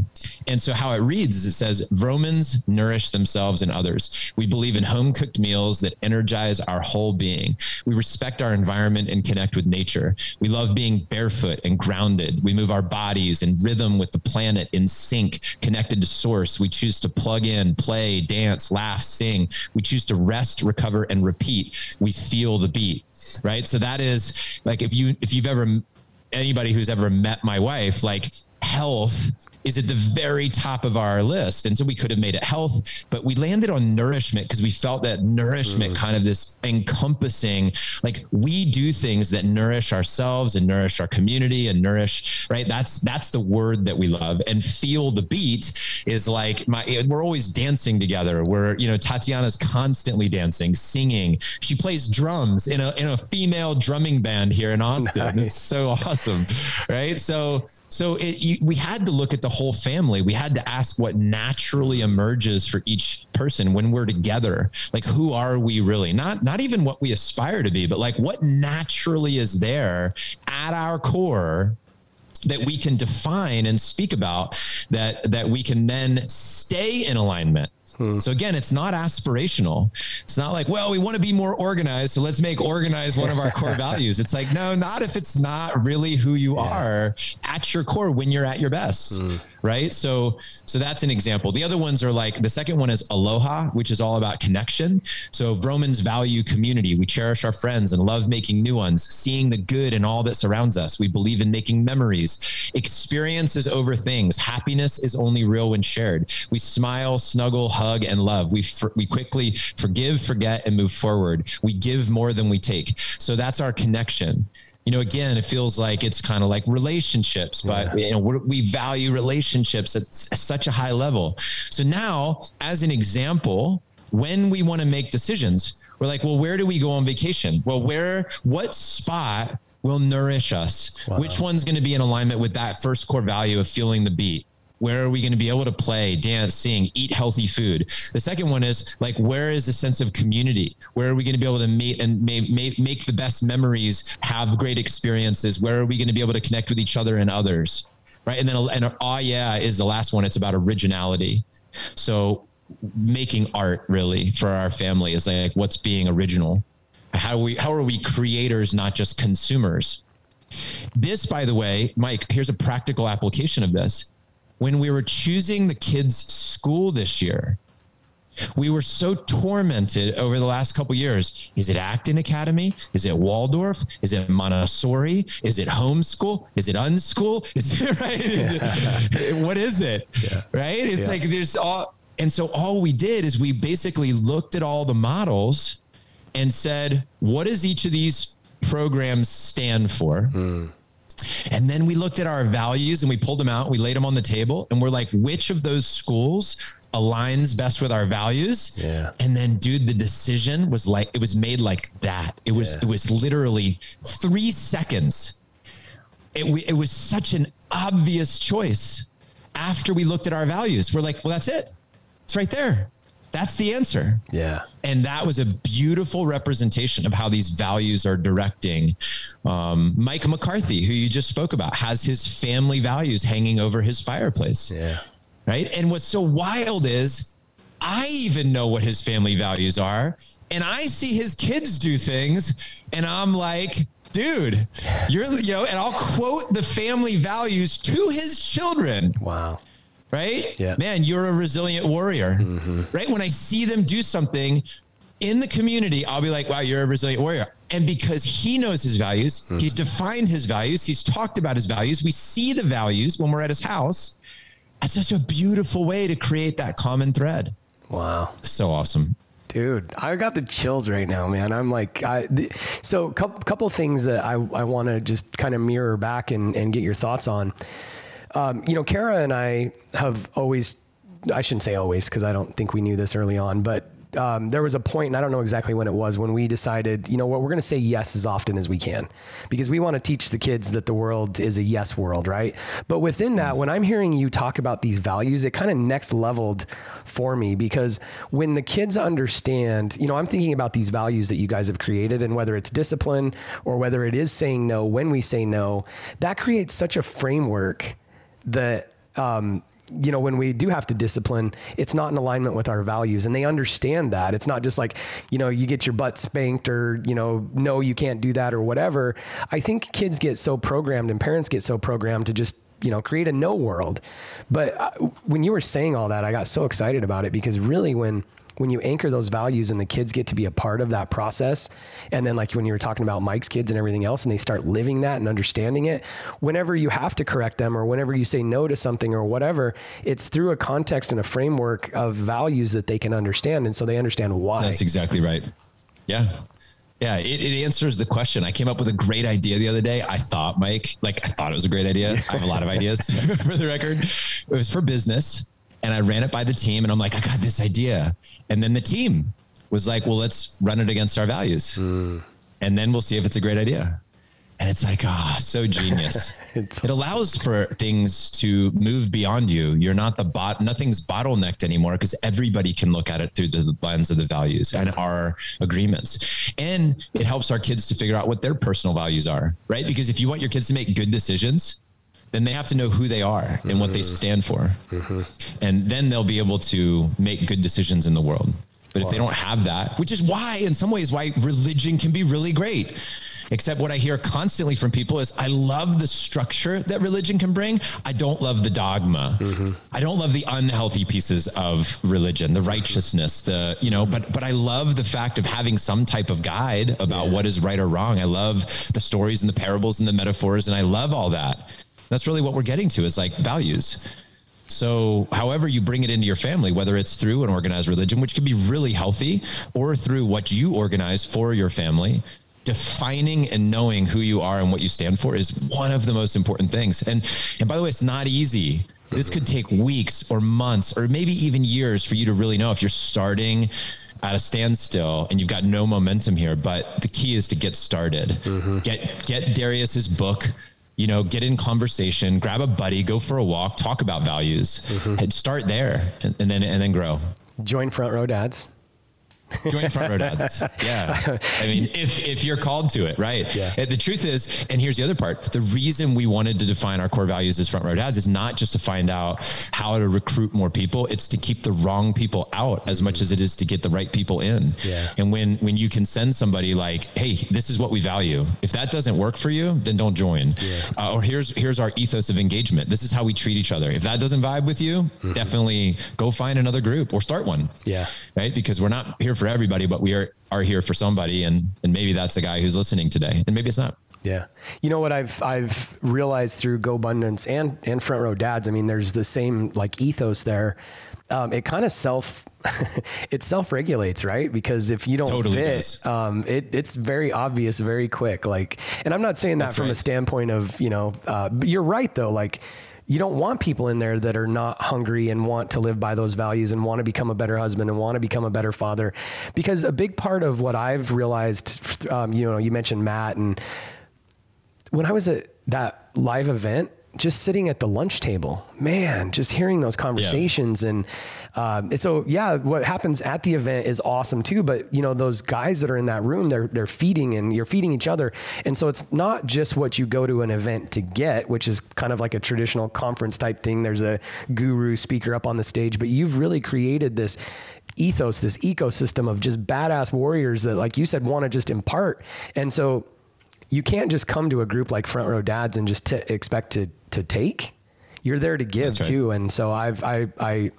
And so how it reads is it says Vromans nourish themselves and others. We believe in home cooked meals that energize our whole being. We respect our environment and connect with nature. We love being barefoot and grounded. We move our bodies in rhythm with the planet in sync, connected to source. We choose to plug in, play, dance, laugh, sing. We choose to rest, recover, and repeat. We feel the beat right so that is like if you if you've ever anybody who's ever met my wife like health is at the very top of our list. And so we could have made it health, but we landed on nourishment because we felt that nourishment mm. kind of this encompassing, like we do things that nourish ourselves and nourish our community and nourish, right? That's, that's the word that we love and feel the beat is like my, we're always dancing together. We're, you know, Tatiana's constantly dancing, singing. She plays drums in a, in a female drumming band here in Austin. Nice. It's so awesome. Right. So, so it, you, we had to look at the whole family. We had to ask what naturally emerges for each person when we're together. Like, who are we really? Not not even what we aspire to be, but like what naturally is there at our core that we can define and speak about that that we can then stay in alignment Hmm. So again, it's not aspirational. It's not like, well, we want to be more organized, so let's make organized one of our core values. It's like, no, not if it's not really who you yeah. are at your core when you're at your best. Hmm right? So so that's an example. The other ones are like the second one is aloha, which is all about connection. So Vromans value community. We cherish our friends and love making new ones, seeing the good in all that surrounds us. We believe in making memories. Experiences over things. Happiness is only real when shared. We smile, snuggle, hug, and love. We for, we quickly forgive, forget, and move forward. We give more than we take. So that's our connection you know, again, it feels like it's kind of like relationships, but yeah. you know, we value relationships at such a high level. So now, as an example, when we want to make decisions, we're like, well, where do we go on vacation? Well, where, what spot will nourish us? Wow. Which one's going to be in alignment with that first core value of feeling the beat? Where are we going to be able to play, dance, sing, eat healthy food? The second one is like, where is the sense of community? Where are we going to be able to meet and make, the best memories, have great experiences? Where are we going to be able to connect with each other and others? Right. And then, and oh, yeah, is the last one. It's about originality. So making art really for our family is like, what's being original? How we, how are we creators, not just consumers? This, by the way, Mike, here's a practical application of this when we were choosing the kids' school this year, we were so tormented over the last couple years. Is it Acton Academy? Is it Waldorf? Is it Montessori? Is it homeschool? Is it unschool? Is it right? Is it, what is it? Yeah. Right? It's yeah. like there's all and so all we did is we basically looked at all the models and said, what does each of these programs stand for? Mm And then we looked at our values and we pulled them out, we laid them on the table, and we're like, which of those schools aligns best with our values? Yeah. And then, dude, the decision was like, it was made like that. It was, yeah. it was literally three seconds. It, it was such an obvious choice after we looked at our values. We're like, well, that's it. It's right there. That's the answer. Yeah. And that was a beautiful representation of how these values are directing. Um, Mike McCarthy, who you just spoke about, has his family values hanging over his fireplace. Yeah. Right. And what's so wild is I even know what his family values are. And I see his kids do things, and I'm like, dude, you're, you know, and I'll quote the family values to his children. Wow right? Yeah. Man, you're a resilient warrior, mm-hmm. right? When I see them do something in the community, I'll be like, wow, you're a resilient warrior. And because he knows his values, mm-hmm. he's defined his values, he's talked about his values. We see the values when we're at his house. That's such a beautiful way to create that common thread. Wow. So awesome. Dude, I got the chills right now, man. I'm like, I, th- so couple, couple things that I, I want to just kind of mirror back and, and get your thoughts on. Um, you know, Kara and I have always, I shouldn't say always because I don't think we knew this early on, but um, there was a point, and I don't know exactly when it was, when we decided, you know what, we're going to say yes as often as we can because we want to teach the kids that the world is a yes world, right? But within that, when I'm hearing you talk about these values, it kind of next leveled for me because when the kids understand, you know, I'm thinking about these values that you guys have created and whether it's discipline or whether it is saying no when we say no, that creates such a framework that um, you know, when we do have to discipline, it's not in alignment with our values. And they understand that. It's not just like, you know, you get your butt spanked or, you know, no, you can't do that or whatever. I think kids get so programmed and parents get so programmed to just, you know, create a no world. But uh, when you were saying all that, I got so excited about it because really when, when you anchor those values and the kids get to be a part of that process, and then like when you were talking about Mike's kids and everything else, and they start living that and understanding it, whenever you have to correct them or whenever you say no to something or whatever, it's through a context and a framework of values that they can understand. And so they understand why. That's exactly right. Yeah. Yeah, it, it, answers the question. I came up with a great idea the other day. I thought, Mike, like I thought it was a great idea. I have a lot of ideas for the record. It was for business and I ran it by the team and I'm like, I got this idea. And then the team was like, well, let's run it against our values. Mm. And then we'll see if it's a great idea. And it's like, ah, oh, so genius. it allows for things to move beyond you. You're not the bot, nothing's bottlenecked anymore because everybody can look at it through the lens of the values and our agreements. And it helps our kids to figure out what their personal values are, right? Because if you want your kids to make good decisions, then they have to know who they are and mm-hmm. what they mm-hmm. stand for. Mm-hmm. And then they'll be able to make good decisions in the world. But wow. if they don't have that, which is why, in some ways, why religion can be really great. Except what I hear constantly from people is, I love the structure that religion can bring. I don't love the dogma. Mm-hmm. I don't love the unhealthy pieces of religion, the righteousness, the, you know, but, but I love the fact of having some type of guide about yeah. what is right or wrong. I love the stories and the parables and the metaphors, and I love all that. That's really what we're getting to is like values. So, however you bring it into your family, whether it's through an organized religion, which can be really healthy, or through what you organize for your family, defining and knowing who you are and what you stand for is one of the most important things. And and by the way, it's not easy. This could take weeks or months or maybe even years for you to really know if you're starting at a standstill and you've got no momentum here. But the key is to get started. Mm-hmm. Get get Darius's book you know, get in conversation, grab a buddy, go for a walk, talk about values, mm-hmm. start there, and, and then and then grow. Join Front Row Dads. Join front row dads. Yeah. I mean, if, if you're called to it, right? Yeah. The truth is, and here's the other part the reason we wanted to define our core values as front row dads is not just to find out how to recruit more people, it's to keep the wrong people out as much as it is to get the right people in. Yeah. And when, when you can send somebody like, hey, this is what we value. If that doesn't work for you, then don't join. Yeah. Uh, or here's, here's our ethos of engagement. This is how we treat each other. If that doesn't vibe with you, mm-hmm. definitely go find another group or start one. Yeah. Right. Because we're not here for everybody, but we are are here for somebody, and and maybe that's the guy who's listening today, and maybe it's not. Yeah. You know what I've I've realized through GoBundance and and Front Row Dads, I mean, there's the same like ethos there um, it kind of self it self regulates, right? Because if you don't totally fit, um, it, it's very obvious very quick. Like, and I'm not saying that That's from right. a standpoint of you know, uh, but you're right though. Like, you don't want people in there that are not hungry and want to live by those values and want to become a better husband and want to become a better father. Because a big part of what I've realized, um, you know, you mentioned Matt, and when I was at that live event, just sitting at the lunch table, man, just hearing those conversations yeah. and um, so yeah, what happens at the event is awesome too. But you know, those guys that are in that room, they're they're feeding and you're feeding each other, and so it's not just what you go to an event to get, which is kind of like a traditional conference type thing. There's a guru speaker up on the stage, but you've really created this ethos, this ecosystem of just badass warriors that, like you said, want to just impart, and so you can't just come to a group like Front Row Dads and just t- expect to to take. You're there to give right. too, and so I've I I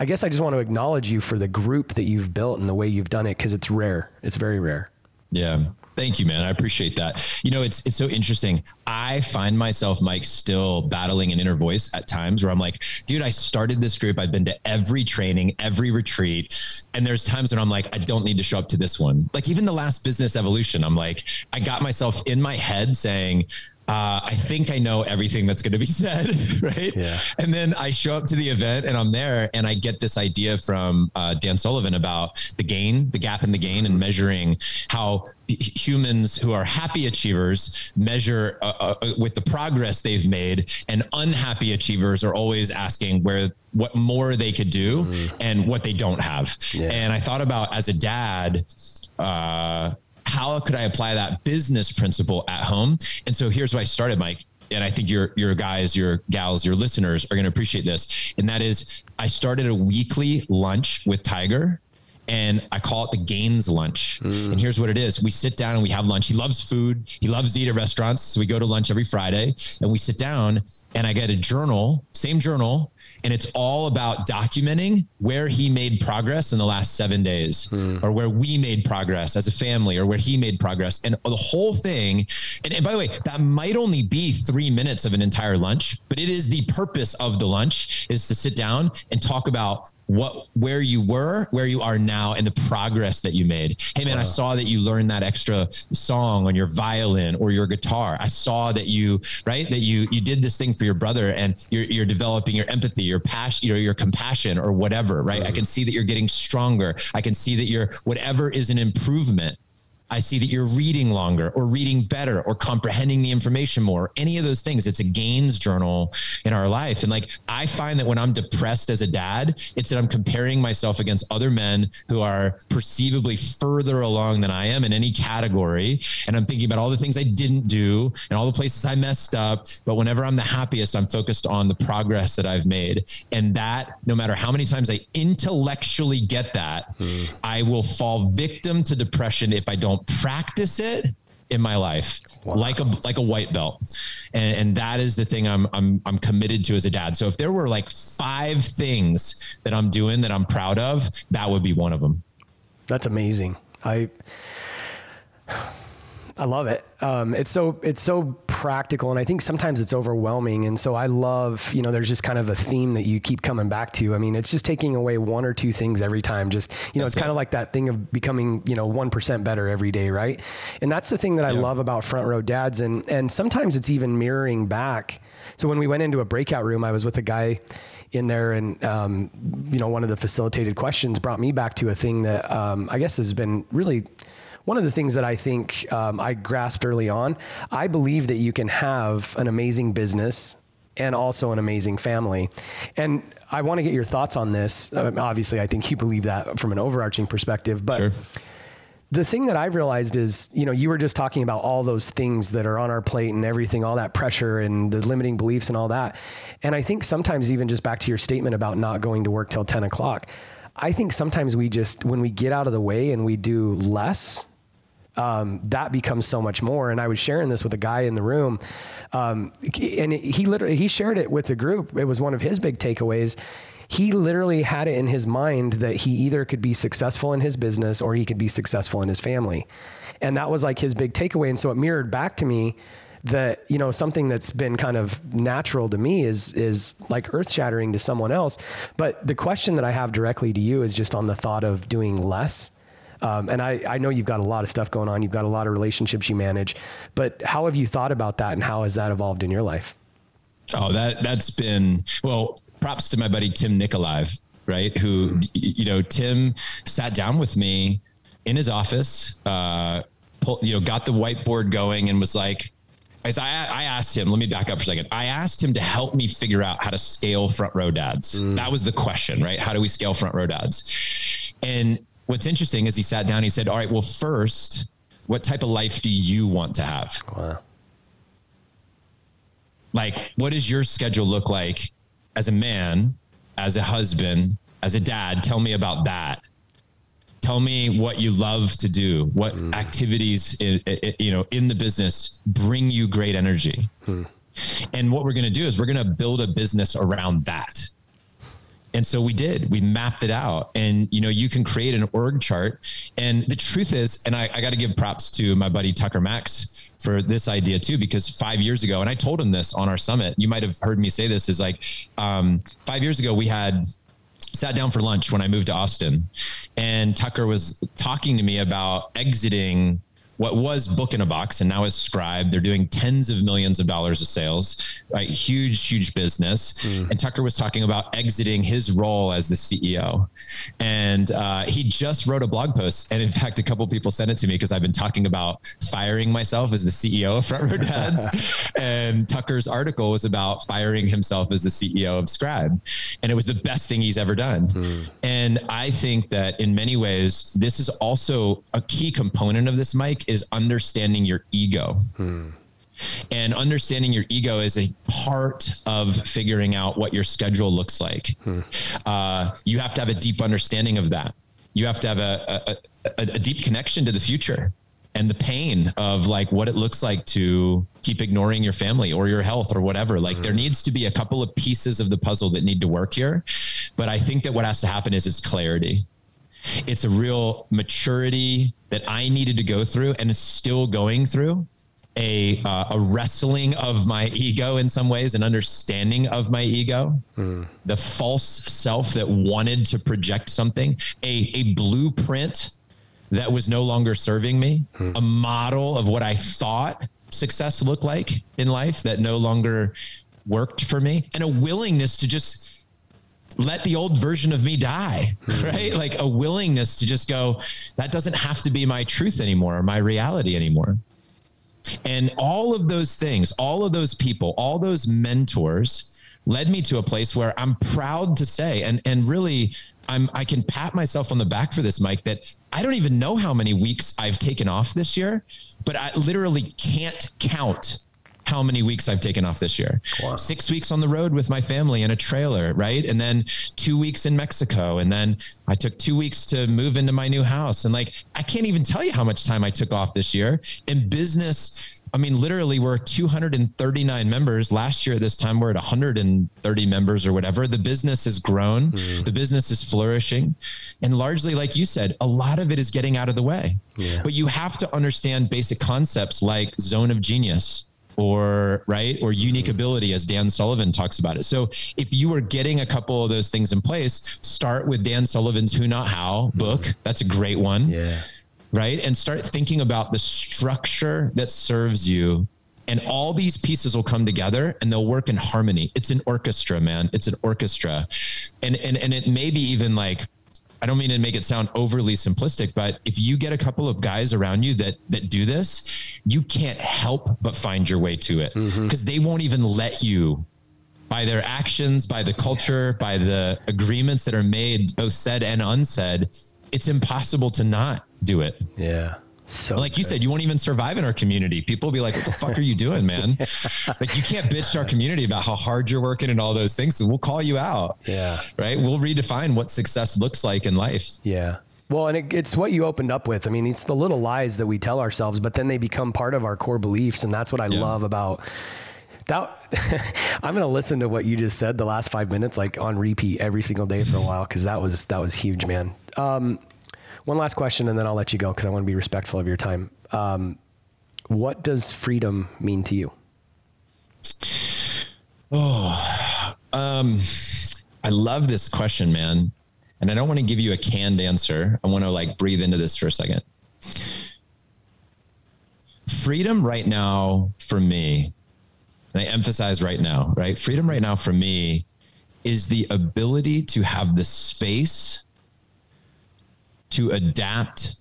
I guess I just want to acknowledge you for the group that you've built and the way you've done it because it's rare. It's very rare. Yeah. Thank you, man. I appreciate that. You know, it's it's so interesting. I find myself, Mike, still battling an inner voice at times where I'm like, dude, I started this group. I've been to every training, every retreat. And there's times when I'm like, I don't need to show up to this one. Like even the last business evolution, I'm like, I got myself in my head saying, uh, I think I know everything that's going to be said, right? Yeah. And then I show up to the event and I'm there and I get this idea from uh, Dan Sullivan about the gain, the gap in the gain, and measuring how humans who are happy achievers measure uh, uh, uh, with the progress they've made, and unhappy achievers are always asking where what more they could do mm. and what they don't have. Yeah. And I thought about as a dad. Uh, how could I apply that business principle at home? And so here's what I started, Mike. And I think your your guys, your gals, your listeners are going to appreciate this. And that is, I started a weekly lunch with Tiger and I call it the gains lunch. Mm. And here's what it is. We sit down and we have lunch. He loves food. He loves to eat at restaurants. So we go to lunch every Friday and we sit down and I get a journal, same journal, and it's all about documenting where he made progress in the last seven days mm. or where we made progress as a family or where he made progress and the whole thing and, and, by the way that might only be three minutes of an entire lunch but it is the purpose of the lunch is to sit down and talk about what where you were, where you are now, and the progress that you made. Hey man, wow. I saw that you learned that extra song on your violin or your guitar. I saw that you right that you you did this thing for your brother, and you're you're developing your empathy, your passion, your your compassion, or whatever. Right? Mm-hmm. I can see that you're getting stronger. I can see that you're whatever is an improvement I see that you're reading longer or reading better or comprehending the information more. Any of those things, it's a gains journal in our life. And like, I find that when I'm depressed as a dad, it's that I'm comparing myself against other men who are perceivably further along than I am in any category. And I'm thinking about all the things I didn't do and all the places I messed up. But whenever I'm the happiest, I'm focused on the progress that I've made. And that, no matter how many times I intellectually get that, mm. I will fall victim to depression if I don't practice it in my life wow. like a like a white belt and, and that is the thing I'm, I'm i'm committed to as a dad so if there were like five things that i'm doing that i'm proud of that would be one of them that's amazing i I love it. Um, it's so it's so practical, and I think sometimes it's overwhelming. And so I love, you know, there's just kind of a theme that you keep coming back to. I mean, it's just taking away one or two things every time. Just you know, that's it's kind of like that thing of becoming, you know, one percent better every day, right? And that's the thing that I love about front row dads, and and sometimes it's even mirroring back. So when we went into a breakout room, I was with a guy in there, and um, you know, one of the facilitated questions brought me back to a thing that um, I guess has been really one of the things that I think um, I grasped early on, I believe that you can have an amazing business and also an amazing family. And I want to get your thoughts on this. Um, obviously, I think you believe that from an overarching perspective, but. Sure. The thing that I've realized is, you know, you were just talking about all those things that are on our plate and everything, all that pressure and the limiting beliefs and all that. And I think sometimes, even just back to your statement about not going to work till 10 o'clock, I think sometimes we just, when we get out of the way and we do less, um, that becomes so much more. And I was sharing this with a guy in the room, um, and he literally he shared it with the group. It was one of his big takeaways. He literally had it in his mind that he either could be successful in his business or he could be successful in his family, and that was like his big takeaway. And so it mirrored back to me that you know something that's been kind of natural to me is is like earth shattering to someone else. But the question that I have directly to you is just on the thought of doing less. Um, and I, I know you've got a lot of stuff going on. You've got a lot of relationships you manage, but how have you thought about that and how has that evolved in your life? Oh, that that's been well. Props to my buddy Tim Nikolaev, right? Who you know, Tim sat down with me in his office, uh, pull, you know, got the whiteboard going and was like, as I, I asked him, let me back up for a second. I asked him to help me figure out how to scale front row dads. Mm. That was the question, right? How do we scale front row dads? And what's interesting is he sat down, he said, all right, well, first, what type of life do you want to have? Wow. Like, what does your schedule look like as a man, as a husband, as a dad? Tell me about that tell me what you love to do what mm. activities you know in the business bring you great energy mm. and what we're going to do is we're going to build a business around that and so we did. We mapped it out. And you know you can create an org chart. And the truth is and i, I got to give props to my buddy tucker max for this idea too because five years ago and i told him this on our summit you might have heard me say this is like um, five years ago we had sat down for lunch when I moved to Austin, and Tucker was talking to me about exiting what was Book in a Box and now is Scribe. They're doing tens of millions of dollars of sales, right? Huge, huge business. Mm. And Tucker was talking about exiting his role as the CEO. And uh, he just wrote a blog post. And in fact, a couple people sent it to me because I've been talking about firing myself as the CEO of Front Row Dads. and Tucker's article was about firing himself as the CEO of Scribe. And it was the best thing he's ever done. Mm. And I think that in many ways, this is also a key component of this, Mike is understanding your ego. Hmm. And understanding your ego is a part of figuring out what your schedule looks like. Hmm. Uh, you have to have a deep understanding of that. You have to have a, a, a, a deep connection to the future and the pain of like what it looks like to keep ignoring your family or your health or whatever. Like mm-hmm. there needs to be a couple of pieces of the puzzle that need to work here. But I think that what has to happen is it's clarity. It's a real maturity that I needed to go through and is still going through a uh, a wrestling of my ego in some ways, an understanding of my ego, mm. the false self that wanted to project something, a a blueprint that was no longer serving me, mm. a model of what I thought success looked like in life that no longer worked for me, and a willingness to just let the old version of me die, right? Like a willingness to just go, that doesn't have to be my truth anymore, my reality anymore. And all of those things, all of those people, all those mentors led me to a place where I'm proud to say, and, and really, I'm, I can pat myself on the back for this, Mike, that I don't even know how many weeks I've taken off this year, but I literally can't count how many weeks I've taken off this year. Wow. Six weeks on the road with my family in a trailer, right? And then two weeks in Mexico. And then I took two weeks to move into my new house. And like, I can't even tell you how much time I took off this year in business. I mean, literally, we're 239 members. Last year at this time, we're at 130 members or whatever. The business has grown, mm. the business is flourishing. And largely, like you said, a lot of it is getting out of the way. Yeah. But you have to understand basic concepts like zone of genius or right or unique ability as Dan Sullivan talks about it. So if you are getting a couple of those things in place, start with Dan Sullivan's Who Not How book. Mm-hmm. That's a great one. Yeah. Right? And start thinking about the structure that serves you and all these pieces will come together and they'll work in harmony. It's an orchestra, man. It's an orchestra. And and and it may be even like I don't mean to make it sound overly simplistic, but if you get a couple of guys around you that that do this, you can't help but find your way to it because mm-hmm. they won't even let you by their actions, by the culture, by the agreements that are made, both said and unsaid. It's impossible to not do it. Yeah. So like you said, you won't even survive in our community. People will be like, "What the fuck are you doing, man?" like you can't bitch to our community about how hard you're working and all those things. So we'll call you out. Yeah. Right. We'll redefine what success looks like in life. Yeah. Well, and it, it's what you opened up with. I mean, it's the little lies that we tell ourselves, but then they become part of our core beliefs, and that's what I yeah. love about that. I'm going to listen to what you just said the last five minutes, like on repeat every single day for a while, because that was that was huge, man. Um, one last question, and then I'll let you go because I want to be respectful of your time. Um, What does freedom mean to you? Oh, um, I love this question, man. And I don't want to give you a canned answer. I want to like breathe into this for a second. Freedom right now for me, and I emphasize right now, right? Freedom right now for me is the ability to have the space to adapt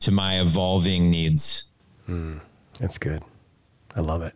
to my evolving needs. Mm, that's good. I love it.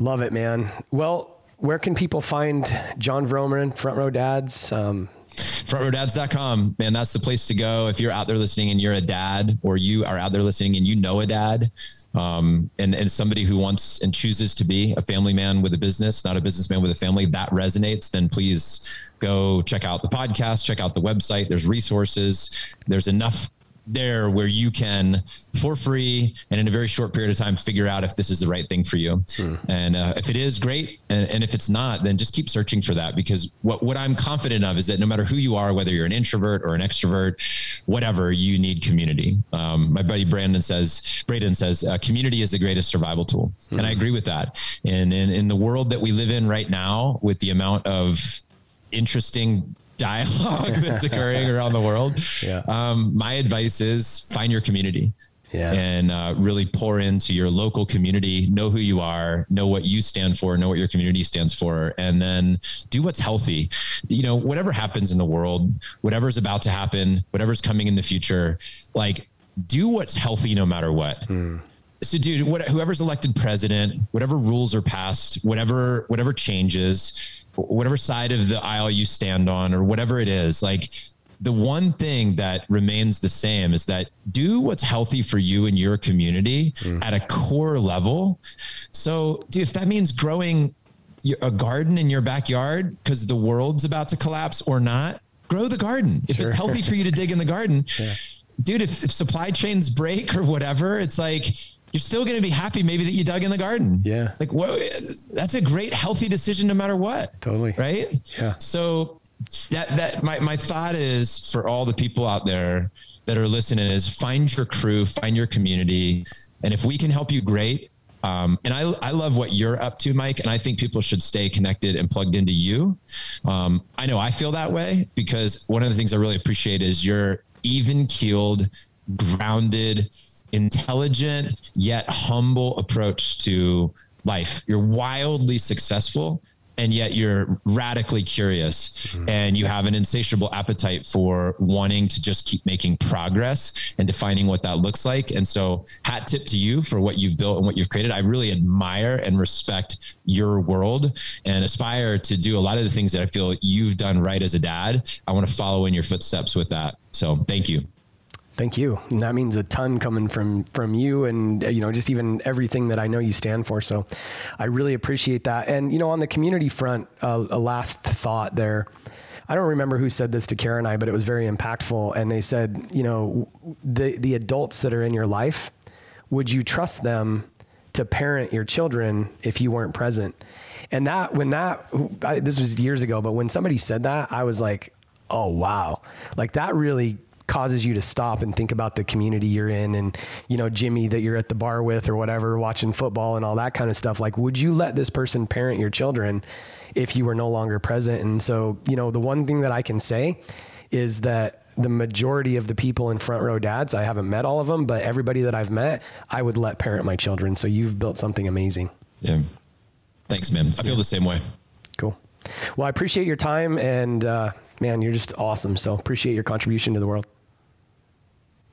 Love it, man. Well, where can people find Jon Vroman, Front Row Dads? Um, frontrowdads.com man that's the place to go if you're out there listening and you're a dad or you are out there listening and you know a dad um, and, and somebody who wants and chooses to be a family man with a business not a businessman with a family that resonates then please go check out the podcast check out the website. There's resources. There's enough there where you can for free and in a very short period of time figure out if this is the right thing for you. Hmm. and uh, if it is great. And, and, if it's not then just keep searching for that because what, what i'm confident of is that no matter who you are whether you're an introvert or an extrovert whatever you need community. Um, my buddy brandon says braden says uh, community is the greatest survival tool. Hmm. and i agree with that. And in, in the world that we live in right now with the amount of interesting dialogue that's occurring around the world. Yeah. Um, my advice is find your community. Yeah. And uh, really pour into your local community, know who you are, know what you stand for, know what your community stands for, and then do what's healthy. You know, whatever happens in the world, whatever's about to happen, whatever's coming in the future, like do what's healthy no matter what. Mm so dude what, whoever's elected president whatever rules are passed whatever whatever changes whatever side of the aisle you stand on or whatever it is like the one thing that remains the same is that do what's healthy for you and your community mm. at a core level so dude, if that means growing a garden in your backyard because the world's about to collapse or not grow the garden if sure. it's healthy for you to dig in the garden yeah. dude if, if supply chains break or whatever it's like you're still going to be happy maybe that you dug in the garden. Yeah. Like what that's a great healthy decision no matter what. Totally. Right? Yeah. So that that my my thought is for all the people out there that are listening is find your crew, find your community, and if we can help you great. Um, and I, I love what you're up to, Mike. And I think people should stay connected and plugged into you. Um, I know I feel that way because one of the things I really appreciate is you're even keeled, grounded, intelligent yet humble approach to life. You're wildly successful and yet you're radically curious mm-hmm. and you have an insatiable appetite for wanting to just keep making progress and defining what that looks like. And so, hat tip to you for what you've built and what you've created. I really admire and respect your world and aspire to do a lot of the things that I feel you've done right as a dad. I want to follow in your footsteps with that. So, thank you. Thank you. And that means a ton coming from from you, and you know, just even everything that I know you stand for. So, I really appreciate that. And you know, on the community front, uh, a last thought there. I don't remember who said this to Kara and I, but it was very impactful. And they said, you know, the the adults that are in your life, would you trust them to parent your children if you weren't present? And that when that I, this was years ago, but when somebody said that, I was like, oh wow, like that really causes you to stop and think about the community you're in and you know Jimmy that you're at the bar with or whatever watching football and all that kind of stuff. Like would you let this person parent your children if you were no longer present? And so you know the one thing that I can say is that the majority of the people in front row dads I haven't met all of them but everybody that I've met I would let parent my children. So you've built something amazing. Yeah. Thanks man. I feel yeah. the same way. Cool. Well I appreciate your time and uh, man you're just awesome. So appreciate your contribution to the world